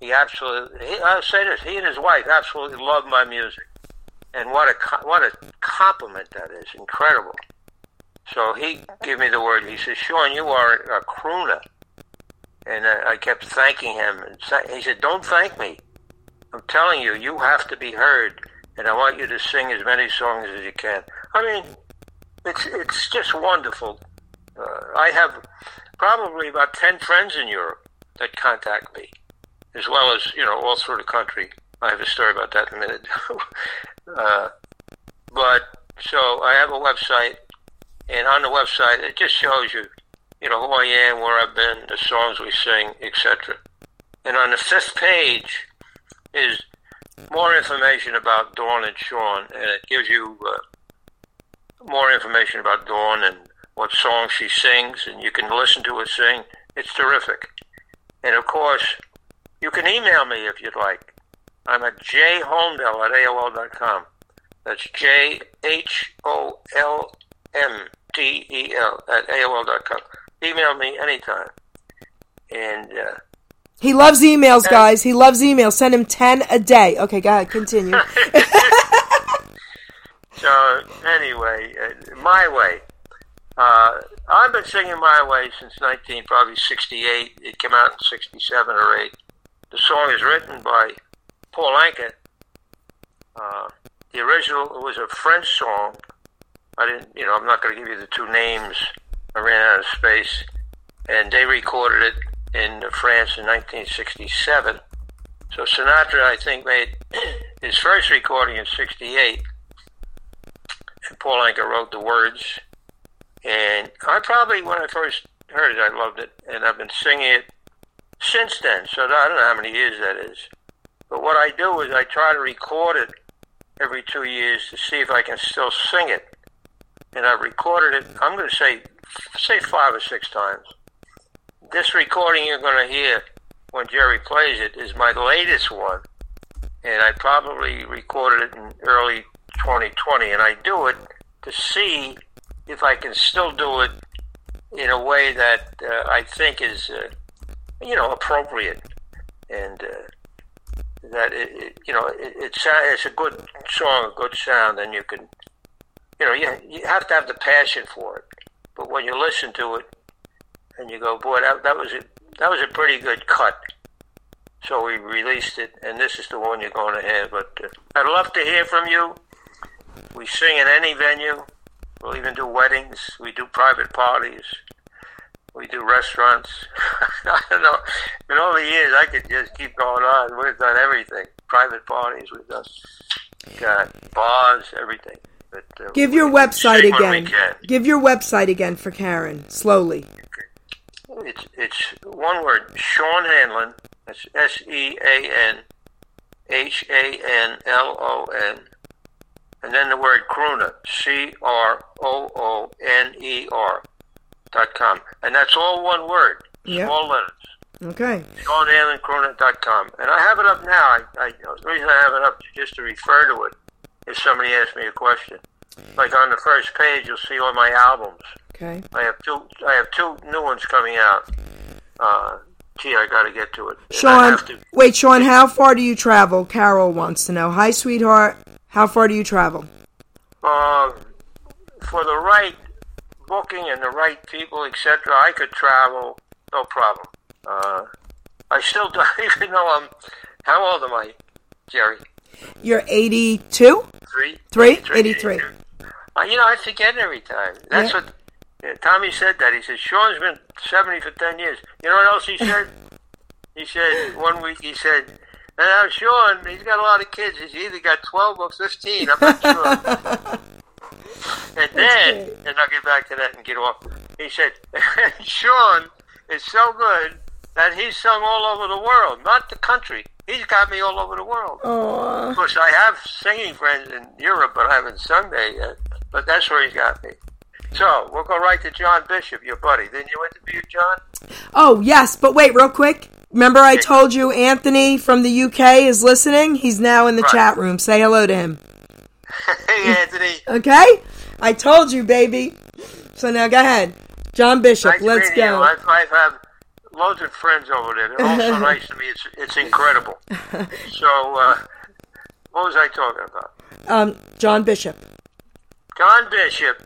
He absolutely, he, I'll say this, he and his wife absolutely love my music. And what a, what a compliment that is, incredible. So he gave me the word, he said, Sean, you are a crooner. And I kept thanking him. And he said, don't thank me. I'm telling you, you have to be heard, and I want you to sing as many songs as you can. I mean, it's it's just wonderful. Uh, I have probably about ten friends in Europe that contact me, as well as you know all through the country. I have a story about that in a minute. uh, but so I have a website, and on the website it just shows you, you know, who I am, where I've been, the songs we sing, etc. And on the fifth page is more information about Dawn and Sean, and it gives you uh, more information about Dawn and what songs she sings, and you can listen to her sing. It's terrific. And of course, you can email me if you'd like. I'm at jholmdel at AOL.com. That's J H O L M D E L at AOL.com. Email me anytime. And uh, He loves emails, guys. He loves emails. Send him 10 a day. Okay, go ahead. Continue. so, anyway, uh, My Way. Uh, I've been singing My Way since 19, probably 68. It came out in 67 or 8. The song is written by Paul Anka. Uh, the original was a French song. I didn't, you know, I'm not going to give you the two names. I ran out of space. And they recorded it in France in 1967. So Sinatra, I think, made his first recording in 68. And Paul Anka wrote the words. And I probably, when I first heard it, I loved it. And I've been singing it since then. So I don't know how many years that is. But what I do is I try to record it every two years to see if I can still sing it. And I've recorded it, I'm going to say, say five or six times. This recording you're going to hear when Geri plays it is my latest one. And I probably recorded it in early 2020. And I do it to see if I can still do it in a way that uh, I think is, uh, you know, appropriate. And uh, that, it, it, you know, it, it's, it's a good song, a good sound, and you can, you know, you, you have to have the passion for it. But when you listen to it and you go, boy, that, that was a, that was a pretty good cut. So we released it, and this is the one you're going to hear. But uh, I'd love to hear from you. We sing in any venue. We'll even do weddings. We do private parties. We do restaurants. I don't know. In all the years, I could just keep going on. We've done everything. Private parties. We've done got bars, everything. But, uh, Give your website again. Give your website again for Karen, slowly. It's it's one word. Sean Hanlon. That's S E A N H A N L O N, and then the word crooner. C R O O N E R dot com, and that's all one word. Yep. Small letters. Okay. SeanHanlonCrooner.com, and I have it up now. I, I the reason I have it up is just to refer to it if somebody asks me a question. Like on the first page, you'll see all my albums. Okay. I have two. I have two new ones coming out. Uh, gee, I got to get to it. And Sean, to. wait, Sean, how far do you travel? Carol wants to know. Hi, sweetheart. How far do you travel? Uh, for the right booking and the right people, etc., I could travel, no problem. Uh, I still don't even know I'm. How old am I, Geri? You're 82? Three. Three? 83. Uh, you know, I forget every time. That's Yeah. what yeah, Tommy said. That he said Sean's been seventy for ten years. You know what else he said? he said one week he said, "And now Sean, he's got a lot of kids. He's either got twelve or fifteen. I'm not sure." and then, and I'll get back to that and get off. He said, "Sean is so good that he's sung all over the world, not the country. He's got me all over the world." Of course, I have singing friends in Europe, but I haven't sung there yet. But that's where he's got me. So we'll go right to John Bishop, your buddy. Didn't you interview John? Oh, yes, but wait, real quick. Remember I told you Anthony from the UK is listening? He's now in the Right. chat room. Say hello to him. hey, Anthony. Okay? I told you, baby. So now go ahead. John Bishop, Nice let's go. I've, I've had loads of friends over there. They're all so nice to me. It's it's incredible. So, uh, what was I talking about? Um, John Bishop. John Bishop.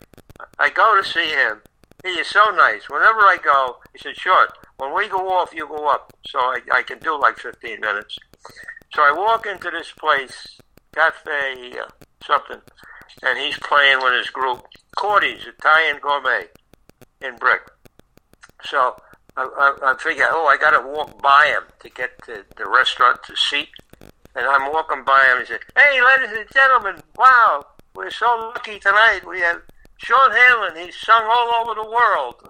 I go to see him. He is so nice. Whenever I go, he said, "Short. When we go off, you go up." So I, I can do like 15 minutes. So I walk into this place, cafe uh, something, and he's playing with his group, Cordy's Italian Gourmet, in Brick. So I, I, I figure, oh, I got to walk by him to get to the restaurant to seat. And I'm walking by him. He said, "Hey, ladies and gentlemen, wow, we're so lucky tonight. We have Sean Hanlon. He's sung all over the world."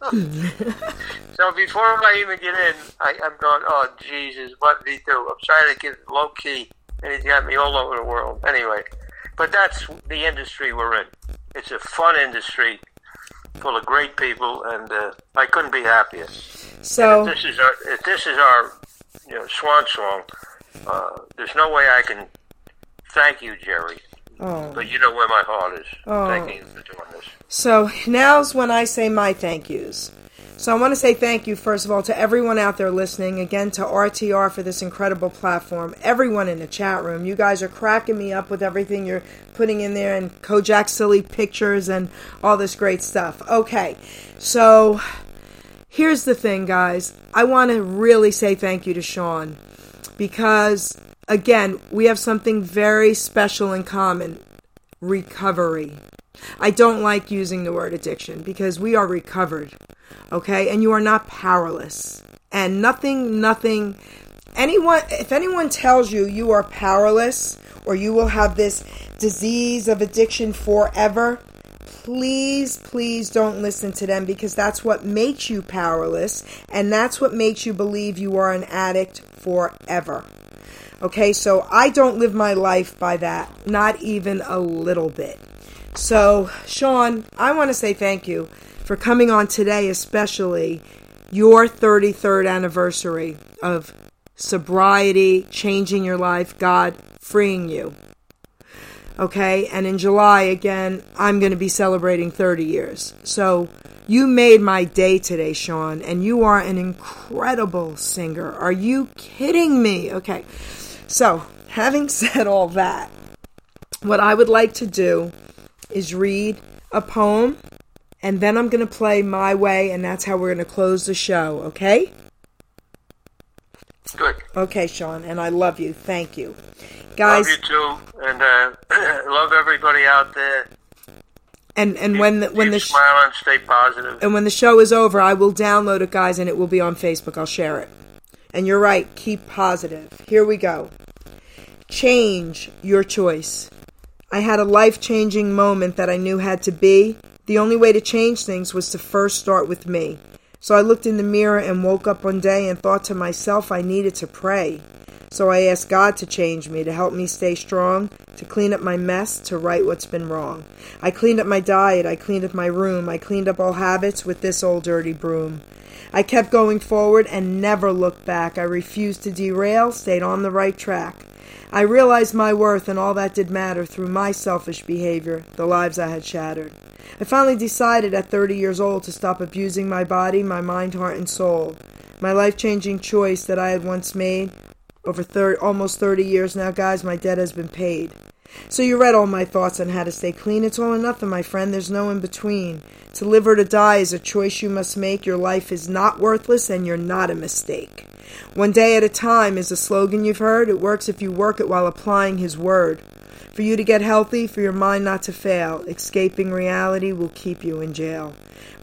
so before I even get in, I, I'm going, "Oh Jesus, what did he do?" I'm trying to get low key, and he's got me all over the world. Anyway, but that's the industry we're in. It's a fun industry, full of great people, and uh, I couldn't be happier. So If this is our if this is our you know swan song. Uh, there's no way I can thank you, Geri. Oh. But you know where my heart is. Oh. Thanking you for doing this. So now's when I say my thank yous. So I want to say thank you, first of all, to everyone out there listening. Again, to RTR for this incredible platform. Everyone in the chat room. You guys are cracking me up with everything you're putting in there and Kojak silly pictures and all this great stuff. Okay, so here's the thing, guys. I want to really say thank you to Sean because, again, we have something very special in common recovery. I don't like using the word addiction because we are recovered, okay? And you are not powerless. And nothing, nothing, anyone, if anyone tells you you are powerless or you will have this disease of addiction forever, please, please don't listen to them because that's what makes you powerless and that's what makes you believe you are an addict forever. Okay, so I don't live my life by that, not even a little bit. So, Sean, I want to say thank you for coming on today, especially your 33rd anniversary of sobriety, changing your life, God freeing you. Okay, and in July again, I'm going to be celebrating 30 years. So, you made my day today, Sean, and you are an incredible singer. Are you kidding me? Okay, so having said all that, what I would like to do is read a poem, and then I'm going to play my way, and that's how we're going to close the show, okay? Good. Okay, Sean, and I love you. Thank you. Guys, love you too, and uh, love everybody out there. and and when the, when Keep the sh- and stay positive. and when the show is over, I will download it, guys, and it will be on Facebook. I'll share it. And you're right, keep positive. Here we go. Change your choice. I had a life changing moment that I knew had to be. The only way to change things was to first start with me. So I looked in the mirror and woke up one day and thought to myself I needed to pray. So I asked God to change me, to help me stay strong, to clean up my mess, to right what's been wrong. I cleaned up my diet, I cleaned up my room, I cleaned up all habits with this old dirty broom. I kept going forward and never looked back. I refused to derail, stayed on the right track. I realized my worth and all that did matter through my selfish behavior, the lives I had shattered. I finally decided at 30 years old to stop abusing my body, my mind, heart, and soul. My life changing choice that I had once made, over thir- almost 30 years now, guys, my debt has been paid. So you read all my thoughts on how to stay clean. It's all or nothing, my friend. There's no in between. To live or to die is a choice you must make. Your life is not worthless and you're not a mistake. One day at a time is a slogan you've heard. It works if you work it while applying His word. For you to get healthy, for your mind not to fail, escaping reality will keep you in jail.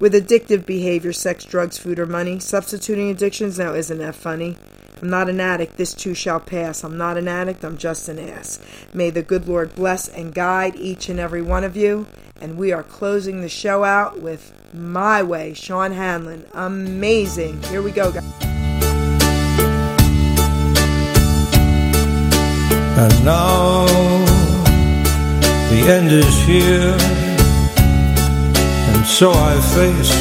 With addictive behavior, sex, drugs, food, or money, substituting addictions, now isn't that funny? I'm not an addict, this too shall pass. I'm not an addict, I'm just an ass. May the good Lord bless and guide each and every one of you. And we are closing the show out with My Way, Sean Hanlon. Amazing. Here we go, guys. And now the end is here, and so I face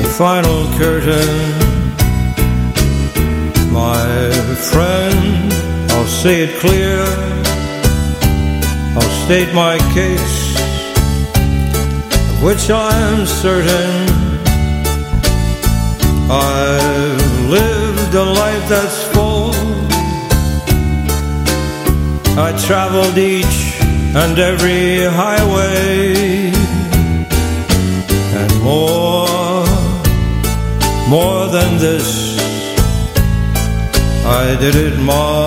the final curtain. My friend, I'll say it clear, I'll state my case, of which I'm certain. I've lived a life that's I traveled each and every highway and more, more than this. I did it my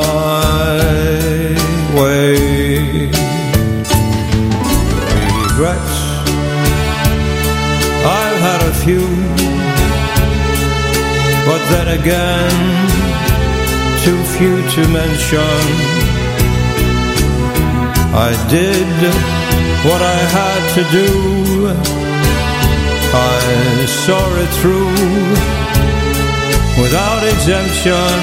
way. Regrets, I've had a few, but then again, too few to mention. I did what I had to do. I saw it through without exemption.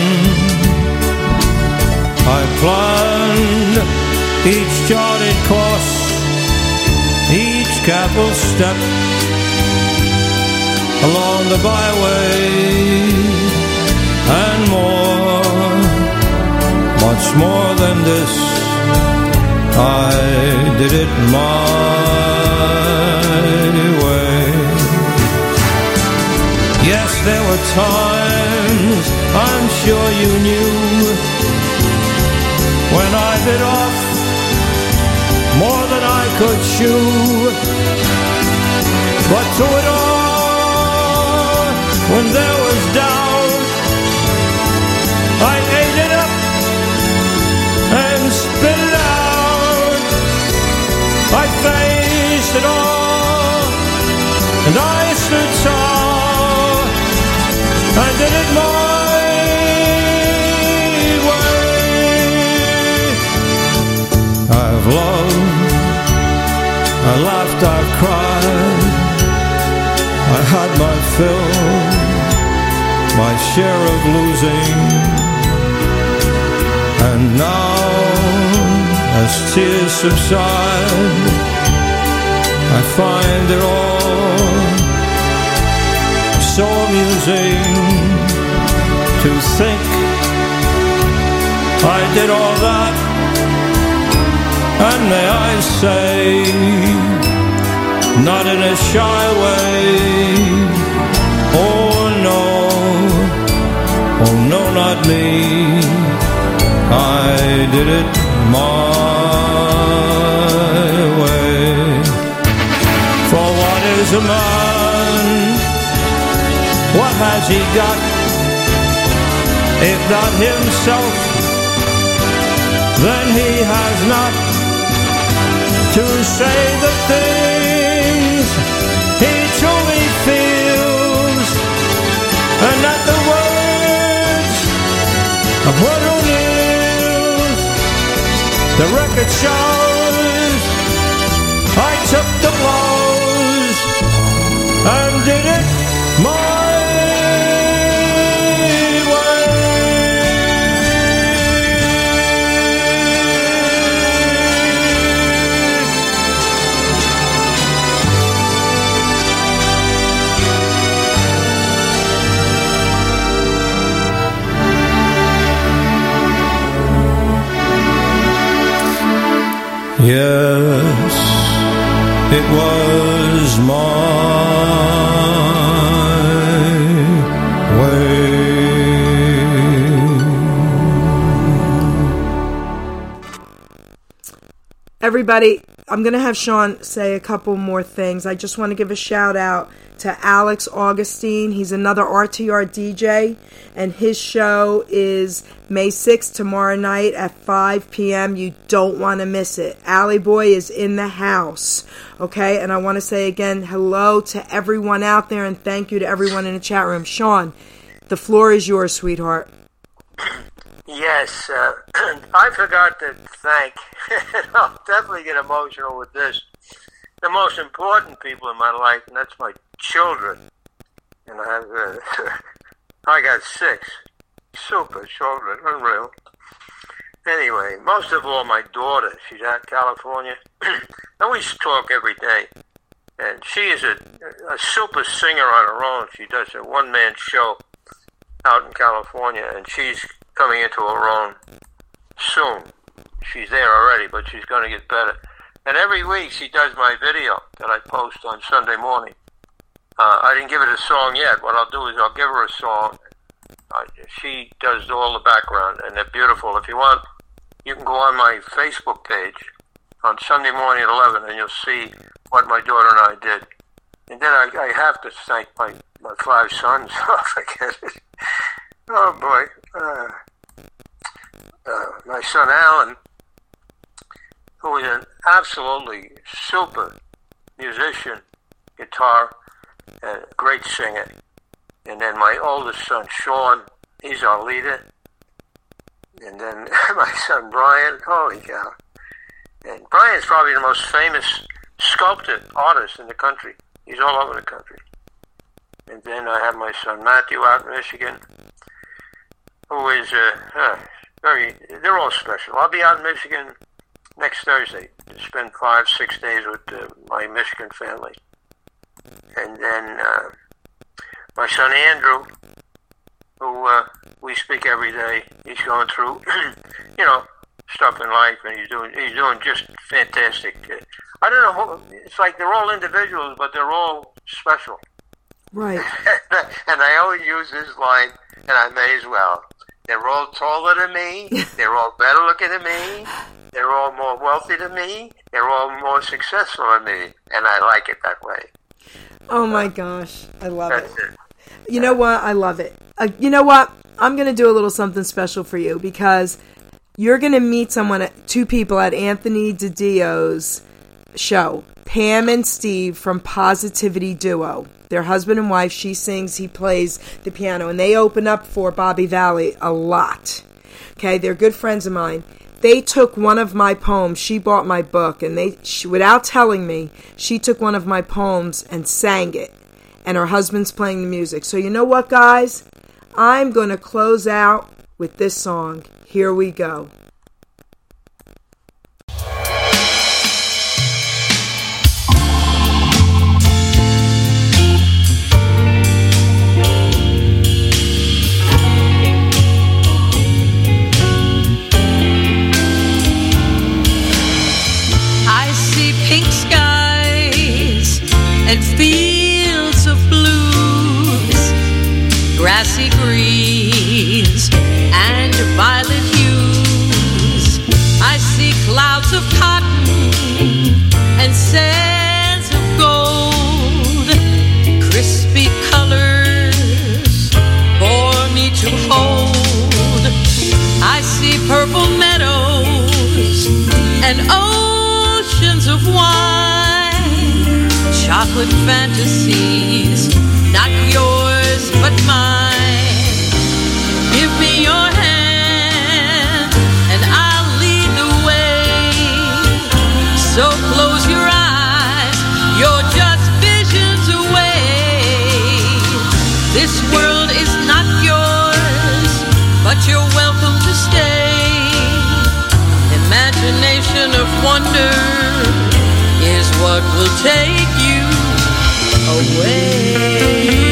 I planned each charted course, each careful step along the byway and more, much more than this. I did it my way. Yes, there were times I'm sure you knew when I bit off more than I could chew. But through it all, when there did it my way. I've loved, I laughed, I've cried. I had my fill, my share of losing. And now, as tears subside, I find it all so amusing to think I did all that. And may I say, not in a shy way. Oh no, oh no, not me. I did it my way. For what is a man? What has he got? If not himself, then he has not to say the things he truly feels, and not the words of Woodrow News. The record shows I took the blows Yes, it was my way. Everybody, I'm going to have Sean say a couple more things. I just want to give a shout out to Alex Augustine. He's another RTR DJ, and his show is May 6th, tomorrow night at 5 p.m. You don't want to miss it. Alley Boy is in the house. Okay, and I want to say again hello to everyone out there, and thank you to everyone in the chat room. Sean, the floor is yours, sweetheart. Yes, uh, I forgot to thank. I'll definitely get emotional with this. The most important people in my life, and that's my children. And I have, uh, I got six super children, unreal. Anyway, most of all, my daughter. She's out in California, and we talk every day. And she is a, a super singer on her own. She does a one man show out in California, and she's coming into her own soon. She's there already, but she's going to get better. And every week she does my video that I post on Sunday morning. Uh, I didn't give it a song yet. What I'll do is I'll give her a song. Uh, she does all the background, and they're beautiful. If you want, you can go on my Facebook page on Sunday morning at 11, and you'll see what my daughter and I did. And then I, I have to thank my, my five sons. I forget it. Oh, boy. Uh, uh, my son Alan, who is an absolutely super musician, guitar, and great singer. And then my oldest son Sean, he's our leader. And then my son Brian, holy cow. And Brian's probably the most famous sculptor artist in the country. He's all over the country. And then I have my son Matthew out in Michigan, who is uh, uh, very, they're all special. I'll be out in Michigan next Thursday to spend five, six days with uh, my Michigan family. And then uh, my son Andrew, who uh, we speak every day, he's going through, you know, stuff in life, and he's doing he's doing just fantastic. I don't know. Who, it's like they're all individuals, but they're all special. Right. and I always use this line, and I may as well. They're all taller than me. They're all better looking than me. They're all more wealthy than me. They're all more successful than me, and I like it that way. Oh my gosh, I love it. It. You know what? I love it. Uh, you know what? I'm going to do a little something special for you because you're going to meet someone, at, two people at Anthony DiDio's show. Pam and Steve from Positivity Duo. They're husband and wife. She sings, he plays the piano, and they open up for Bobby Valli a lot. Okay, they're good friends of mine. They took one of my poems. She bought my book, and they, she, without telling me, she took one of my poems and sang it. And her husband's playing the music. So you know what, guys? I'm going to close out with this song. Here we go. Fields of blues, grassy greens and violet hues. I see clouds of cotton and sands of gold, crispy colors for me to hold. I see purple meadows and oceans of wine, chocolate fantasies, not yours but mine. Give me your hand and I'll lead the way. So close your eyes, you're just visions away. This world is not yours, but you're welcome to stay. Imagination of wonder is what will take away.